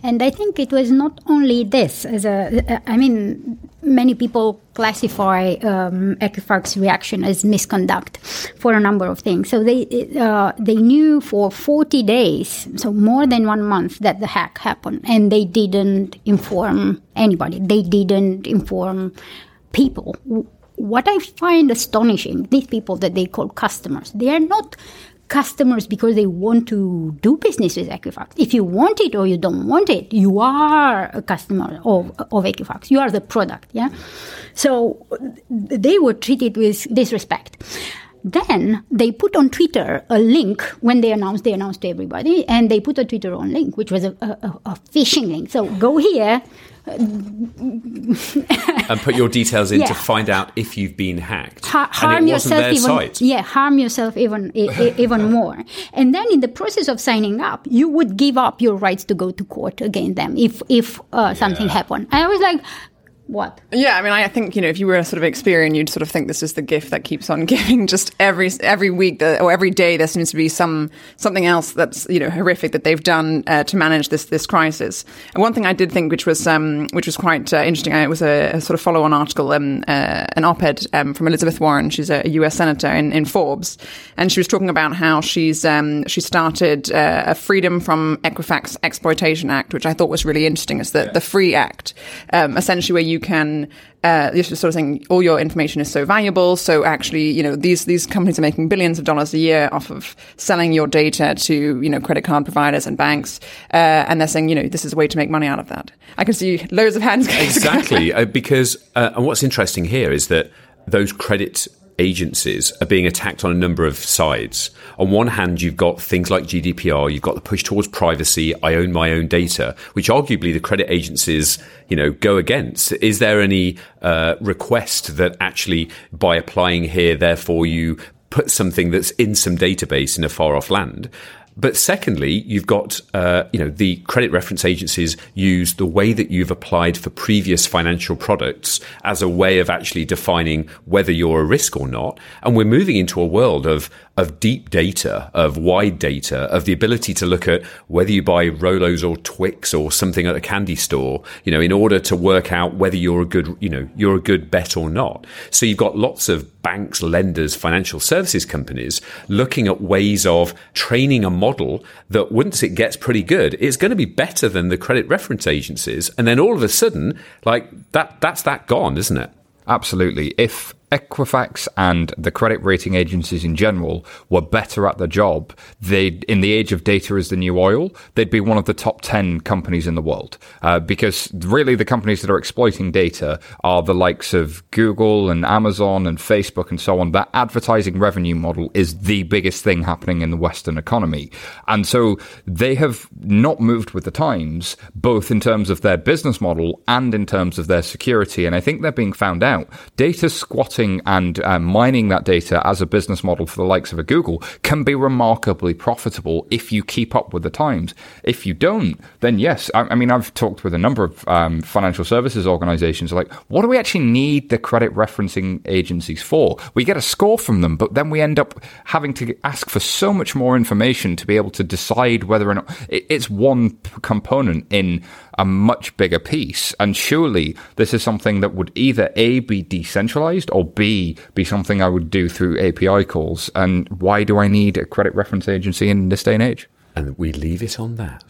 and I think it was not only this. As a, I mean, many people classify um, Equifax reaction as misconduct for a number of things. So they uh, they knew for 40 days, so more than one month, that the hack happened, and they didn't inform anybody. They didn't inform people. What I find astonishing, these people that they call customers, they are not customers because they want to do business with Equifax. If you want it or you don't want it, you are a customer of, of Equifax. You are the product, yeah? So they were treated with disrespect. Then they put on Twitter a link when they announced, they announced to everybody, and they put a Twitter on link, which was a, a, a phishing link. So go here, (laughs) and put your details in Yeah. to find out if you've been hacked. ha- harm yourself even site. yeah harm yourself even e- even (laughs) more and then in the process of signing up you would give up your rights to go to court against them if if uh, something happened and i was like what Yeah, I mean, I think you know, if you were a sort of Experian, you'd sort of think this is the gift that keeps on (laughs) giving. Just every every week that, or every day, there seems to be some something else that's you know horrific that they've done uh, to manage this this crisis. And one thing I did think, which was um, which was quite uh, interesting, uh, it was a, a sort of follow on article, um, uh, an op-ed um, from Elizabeth Warren. She's a, U.S. senator in, in Forbes, and she was talking about how she's um, she started uh, a Freedom from Equifax Exploitation Act, which I thought was really interesting. It's the the Free Act, um, essentially where you can uh, you're sort of saying all your information is so valuable. So actually, you know, these these companies are making billions of dollars a year off of selling your data to you know credit card providers and banks, uh, and they're saying you know this is a way to make money out of that. I can see loads of hands exactly uh, because uh, and what's interesting here is that those credit agencies are being attacked on a number of sides. On one hand, you've got things like GDPR, you've got the push towards privacy, I own my own data, which arguably the credit agencies, you know, go against. Is there any uh, request that actually by applying here, therefore you put something that's in some database in a far off land? But secondly, you've got, uh, you know, the credit reference agencies use the way that you've applied for previous financial products as a way of actually defining whether you're a risk or not. And we're moving into a world of of deep data, of wide data, of the ability to look at whether you buy Rolos or Twix or something at a candy store, you know, in order to work out whether you're a good, you know, you're a good bet or not. So you've got lots of banks, lenders, financial services companies looking at ways of training a model that once it gets pretty good, it's going to be better than the credit reference agencies. And then all of a sudden, like that, that's that gone, isn't it? Absolutely. If Equifax and the credit rating agencies in general were better at the job, they in the age of data is the new oil, they'd be one of the top 10 companies in the world. Uh, because really the companies that are exploiting data are the likes of Google and Amazon and Facebook and so on. That advertising revenue model is the biggest thing happening in the Western economy. And so they have not moved with the times, both in terms of their business model and in terms of their security. And I think they're being found out. Data squatting and uh, mining that data as a business model for the likes of a Google can be remarkably profitable if you keep up with the times. If you don't, then yes. I, I mean, I've talked with a number of um, financial services organizations like, what do we actually need the credit referencing agencies for? We get a score from them, but then we end up having to ask for so much more information to be able to decide whether or not it's one component in a much bigger piece. And surely this is something that would either A, be decentralized or B, be something I would do through API calls. And why do I need a credit reference agency in this day and age? And we leave it on that.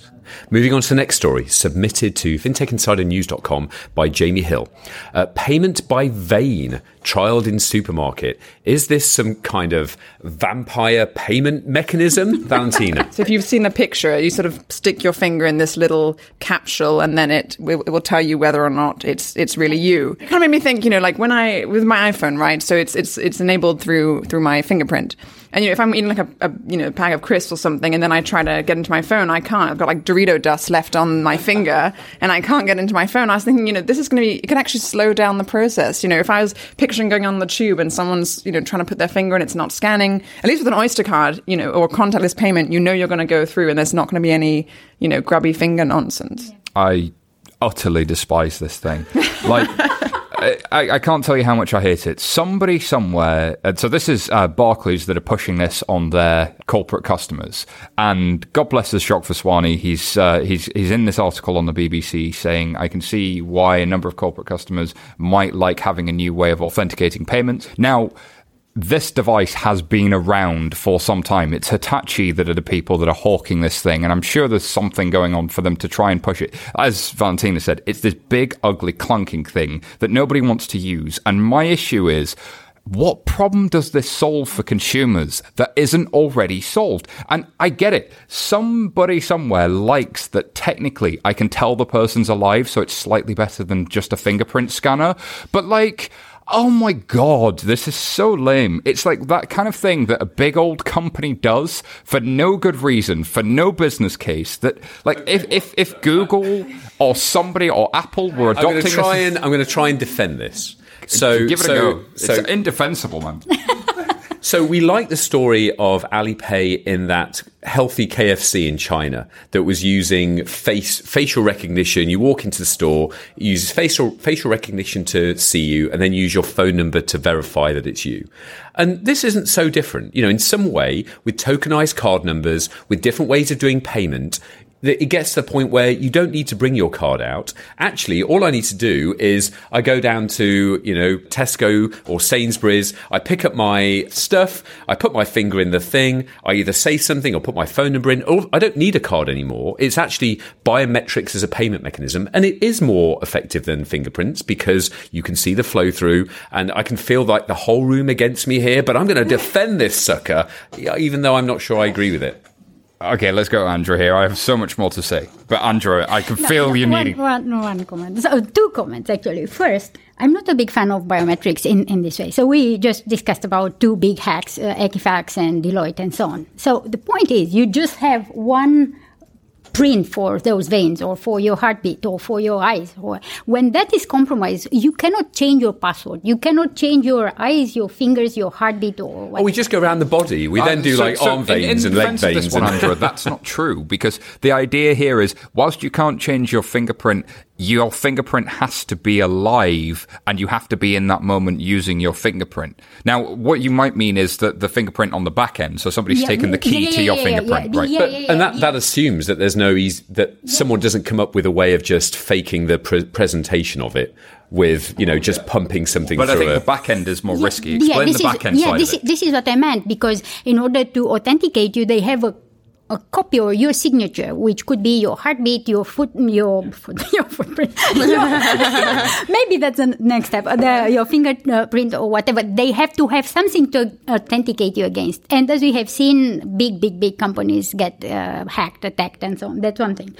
Moving on to the next story, submitted to fintechinsidernews.com by Jamie Hill. Uh, payment by vein, trialed in supermarket. Is this some kind of vampire payment mechanism, (laughs) Valentina? So if you've seen a picture, you sort of stick your finger in this little capsule, and then it, it will tell you whether or not it's it's really you. It kind of made me think, you know, like when I with my iPhone, right? So it's it's it's enabled through through my fingerprint. And you know, if I'm eating like a, a you know pack of crisps or something, and then I try to get into my phone, I can't. I've got like Dorito dust left on my (laughs) finger, and I can't get into my phone. I was thinking, you know, this is going to be. It can actually slow down the process. You know, if I was picturing going on the tube and someone's you know trying to put their finger and it's not scanning, at least with an Oyster card, you know, or contactless payment, you know you're going to go through, and there's not going to be any you know grubby finger nonsense. I utterly despise this thing. Like. (laughs) I, I, can't tell you how much I hate it. Somebody somewhere, uh, so this is uh, Barclays that are pushing this on their corporate customers, and God bless Ashok Vaswani. He's uh, he's he's in this article on the BBC saying I can see why a number of corporate customers might like having a new way of authenticating payments. Now this device has been around for some time. It's Hitachi that are the people that are hawking this thing, and I'm sure there's something going on for them to try and push it. As Valentina said, it's this big, ugly, clunking thing that nobody wants to use. And my issue is, what problem does this solve for consumers that isn't already solved? And I get it. Somebody somewhere likes that technically I can tell the person's alive, so it's slightly better than just a fingerprint scanner. But like, Oh my god, this is so lame. It's like that kind of thing that a big old company does for no good reason, for no business case. That like if if, if Google or somebody or Apple were adopting I'm going to try this, and I'm going to try and defend this. So give it so, a go. So, it's indefensible, man. (laughs) So we like the story of Alipay in that healthy KFC in China that was using face facial recognition. You walk into the store, uses facial facial recognition to see you, and then use your phone number to verify that it's you. And this isn't so different. You know, in some way, with tokenized card numbers, with different ways of doing payment, it gets to the point where you don't need to bring your card out. Actually, all I need to do is I go down to, you know, Tesco or Sainsbury's, I pick up my stuff, I put my finger in the thing, I either say something or put my phone number in, or I don't need a card anymore. It's actually biometrics as a payment mechanism, and it is more effective than fingerprints because you can see the flow through, and I can feel like the whole room against me here, but I'm going to defend this sucker, even though I'm not sure I agree with it. Okay, let's go, Andra. Here, I have so much more to say, but Andra, I can no, feel no, you one, needing one, one comment. So, two comments actually. First, I'm not a big fan of biometrics in, in this way. So we just discussed about two big hacks, uh, Equifax and Deloitte and so on. So the point is, you just have one print for those veins or for your heartbeat or for your eyes. Or when that is compromised, you cannot change your password. You cannot change your eyes, your fingers, your heartbeat or Oh, we just go around the body. We uh, then do so, like so arm veins in, in and leg veins. One, Andra, that's not true because the idea here is whilst you can't change your fingerprint your fingerprint has to be alive and you have to be in that moment using your fingerprint. Now, what you might mean is that the fingerprint on the back end, so somebody's Yeah, taken the key yeah, to your yeah, fingerprint, yeah, right? yeah, But- yeah, and that, that assumes that there's no easy, that someone doesn't come up with a way of just faking the pre- presentation of it with you know just pumping something But I think a, the back end is more risky. Yeah, Explain this the is- back end yeah, side this, of it. this is what I meant because in order to authenticate you, they have a a copy or your signature, which could be your heartbeat, your foot, your foot, (laughs) your footprint. Your- (laughs) maybe that's the next step. The, your fingerprint or whatever. They have to have something to authenticate you against. And as we have seen, big, big, big companies get uh, hacked, attacked, and so on. That's one thing.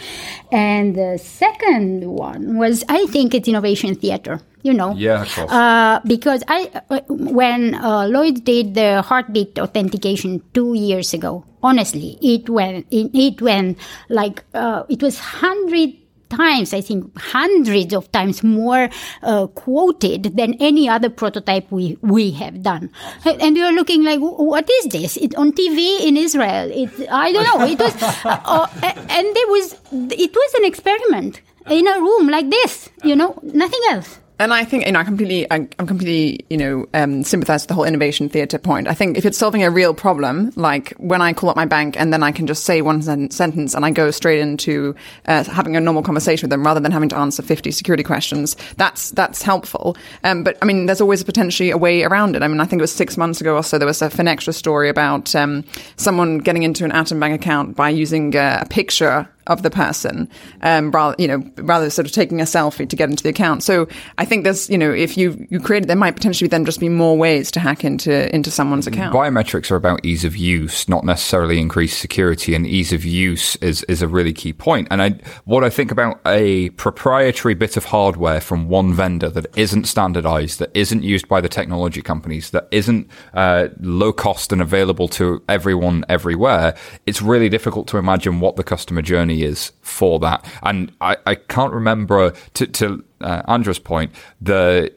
And the second one was, I think, it's innovation theater. You know, Yeah, of course. uh, because I, uh, when uh, Lloyd did the heartbeat authentication two years ago, honestly, it went, it, went like uh, it was hundred times, I think, hundreds of times more uh, quoted than any other prototype we we have done. And you're looking like, what is this? It on TV in Israel? It I don't know. It was, (laughs) uh, and there was it was an experiment in a room like this. You know, nothing else. And I think, you know, I completely, I, I'm completely, you know, um, sympathize with the whole innovation theatre point. I think if it's solving a real problem, like when I call up my bank and then I can just say one sen- sentence and I go straight into uh, having a normal conversation with them rather than having to answer 50 security questions, that's that's helpful. Um, but I mean, there's always potentially a way around it. I mean, I think it was six months ago or so there was a Finextra story about um, someone getting into an Atom Bank account by using uh, a picture of the person, um, rather you know, rather sort of taking a selfie to get into the account. So I think there's you know, if you you create it, there might potentially then just be more ways to hack into into someone's account. Biometrics are about ease of use, not necessarily increased security, and ease of use is, is a really key point. And I, what I think about a proprietary bit of hardware from one vendor that isn't standardized, that isn't used by the technology companies, that isn't uh, low cost and available to everyone everywhere, it's really difficult to imagine what the customer journey is for that. And I, I can't remember to, to uh, Andra's point, the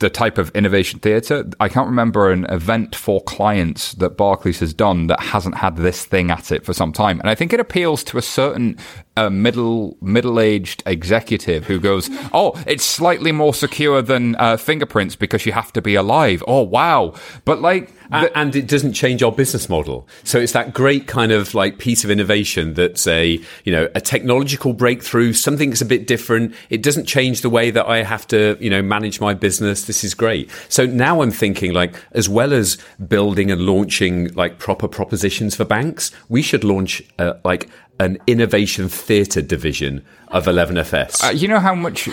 the type of innovation theatre. I can't remember an event for clients that Barclays has done that hasn't had this thing at it for some time, and I think it appeals to a certain uh, middle middle aged executive who goes, (laughs) "Oh, it's slightly more secure than uh, fingerprints because you have to be alive." Oh, wow! But like. A- and it doesn't change our business model. So it's that great kind of like piece of innovation that's a, you know, a technological breakthrough, something that's a bit different. It doesn't change the way that I have to, you know, manage my business. This is great. So now I'm thinking like, as well as building and launching like proper propositions for banks, we should launch uh, like an innovation theatre division of 11FS. Uh, you know how much? So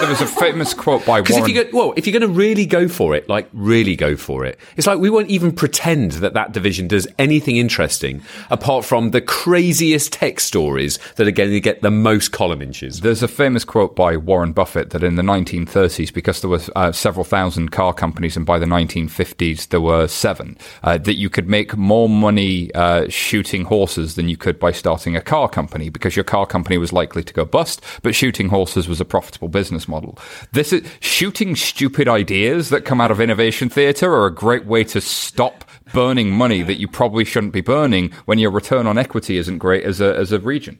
there was a famous quote by Because if Warren. you go, well, if you're going to really go for it, like really go for it, it's like we won't even pretend that that division does anything interesting apart from the craziest tech stories that are going to get the most column inches. There's a famous quote by Warren Buffett that in the 1930s, because there were uh, several thousand car companies, and by the 1950s there were seven, uh, that you could make more money uh, shooting horses than you could by starting a car company, because your car company was likely to go bust, but shooting horses was a profitable business model. This is shooting stupid ideas that come out of innovation theatre are a great way to stop burning money that you probably shouldn't be burning when your return on equity isn't great as a as a region.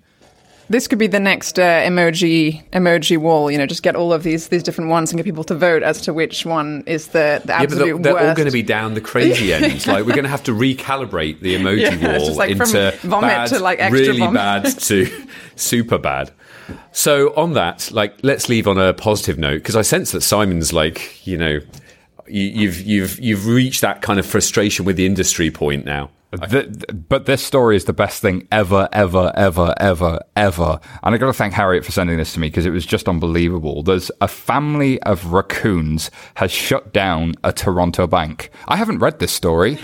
This could be the next uh, emoji emoji wall. You know, just get all of these these different ones and get people to vote as to which one is the, the Yeah, but absolute they're, they're all going to be down the crazy (laughs) ends. Like we're going to have to recalibrate the emoji Yeah, wall just like from into vomit bad, to, like, extra really vomit. bad to (laughs) super bad. So on that, like, let's leave on a positive note because I sense that Simon's like, you know, you, you've you've you've reached that kind of frustration with the industry point now. The, but this story is the best thing ever, ever, ever, ever, ever. And I got to thank Harriet for sending this to me because it was just unbelievable. There's a family of raccoons has shut down a Toronto bank. I haven't read this story.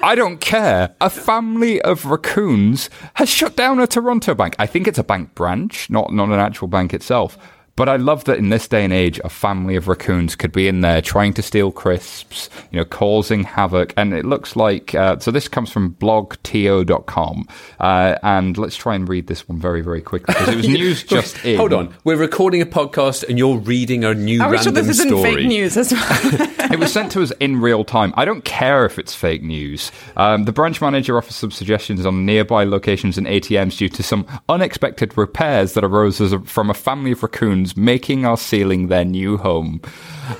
I don't care. A family of raccoons has shut down a Toronto bank. I think it's a bank branch, not not an actual bank itself. But I love that in this day and age, a family of raccoons could be in there trying to steal crisps, you know, causing havoc. And it looks like, uh, so this comes from blogto.com. Uh, and let's try and read this one very, very quickly because it was (laughs) news just in. Hold on, we're recording a podcast and you're reading a new Are we random sure this isn't story. fake news as well? (laughs) it was sent to us in real time. I don't care if it's fake news. Um, the branch manager offers some suggestions on nearby locations and ATMs due to some unexpected repairs that arose as a, from a family of raccoons making our ceiling their new home.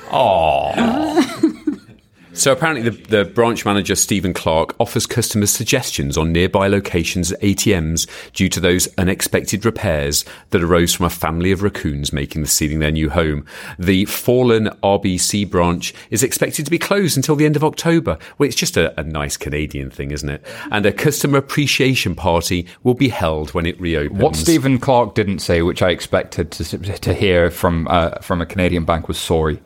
Aww. (laughs) So apparently, the, the branch manager Stephen Clark offers customers suggestions on nearby locations at ATMs due to those unexpected repairs that arose from a family of raccoons making the ceiling their new home. The fallen RBC branch is expected to be closed until the end of October. Well, it's just a, a nice Canadian thing, isn't it? And a customer appreciation party will be held when it reopens. What Stephen Clark didn't say, which I expected to, to hear from uh, from a Canadian bank, was sorry.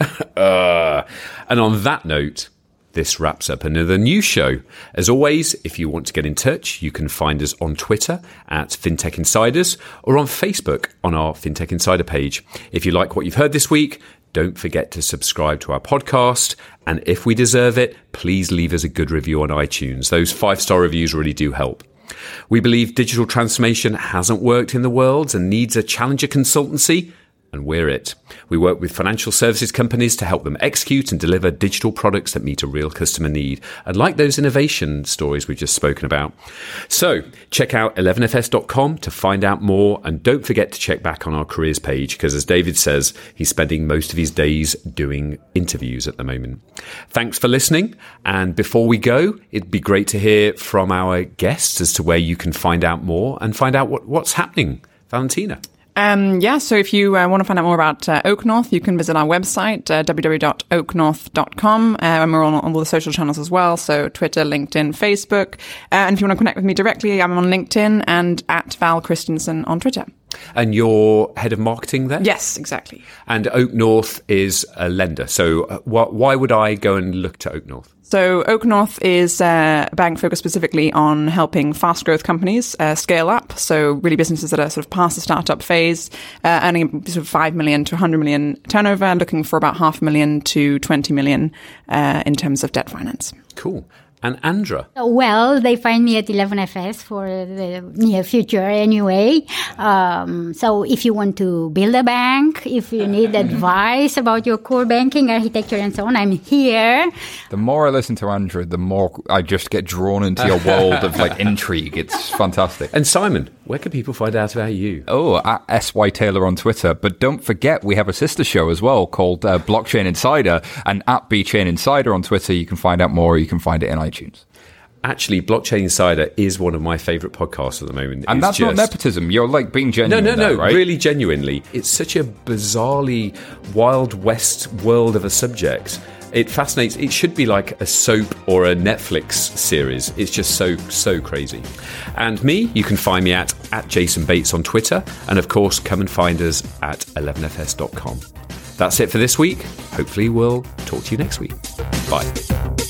(laughs) uh, and on that note, this wraps up another new show. As always, if you want to get in touch, you can find us on Twitter at FinTech Insiders or on Facebook on our FinTech Insider page. If you like what you've heard this week, don't forget to subscribe to our podcast. And if we deserve it, please leave us a good review on iTunes. Those five star reviews really do help. We believe digital transformation hasn't worked in the world and needs a challenger consultancy and we're it. We work with financial services companies to help them execute and deliver digital products that meet a real customer need, and like those innovation stories we've just spoken about. So, check out 11fs.com to find out more, and don't forget to check back on our careers page because, as David says, he's spending most of his days doing interviews at the moment. Thanks for listening, and before we go, it'd be great to hear from our guests as to where you can find out more and find out what, what's happening. Valentina. Um, yeah, so if you uh, want to find out more about uh, OakNorth, you can visit our website, uh, www.oaknorth.com. Uh, and we're on, on, all the social channels as well, so Twitter, LinkedIn, Facebook. Uh, and if you want to connect with me directly, I'm on LinkedIn and at Val Kristensen on Twitter. And you're head of marketing there? Yes, exactly. And OakNorth is a lender. So uh, wh- why would I go and look to OakNorth? So OakNorth is a bank focused specifically on helping fast growth companies uh, scale up. So really businesses that are sort of past the startup phase, uh, earning sort of 5 million to 100 million turnover, looking for about half a million to 20 million uh, in terms of debt finance. Cool. And Andra? Well, they find me at 11FS for the near future anyway. Um, so if you want to build a bank, if you need (laughs) advice about your core banking architecture and so on, I'm here. The more I listen to Andra, the more I just get drawn into your world of like (laughs) intrigue. It's fantastic. And Simon, where can people find out about you? Oh, at SY Taylor on Twitter. But don't forget, we have a sister show as well called uh, Blockchain Insider and at B Chain Insider on Twitter. You can find out more. You can find it in iTunes. Actually, Blockchain Insider is one of my favorite podcasts at the moment. And it's that's just... not nepotism. You're like being genuine. No, no, no. There, right? Really genuinely. It's such a bizarrely Wild West world of a subject. It fascinates. It should be like a soap or a Netflix series. It's just so, so crazy. And me, you can find me at, at Jason Bates on Twitter. And of course, come and find us at 11fs.com. That's it for this week. Hopefully, we'll talk to you next week. Bye.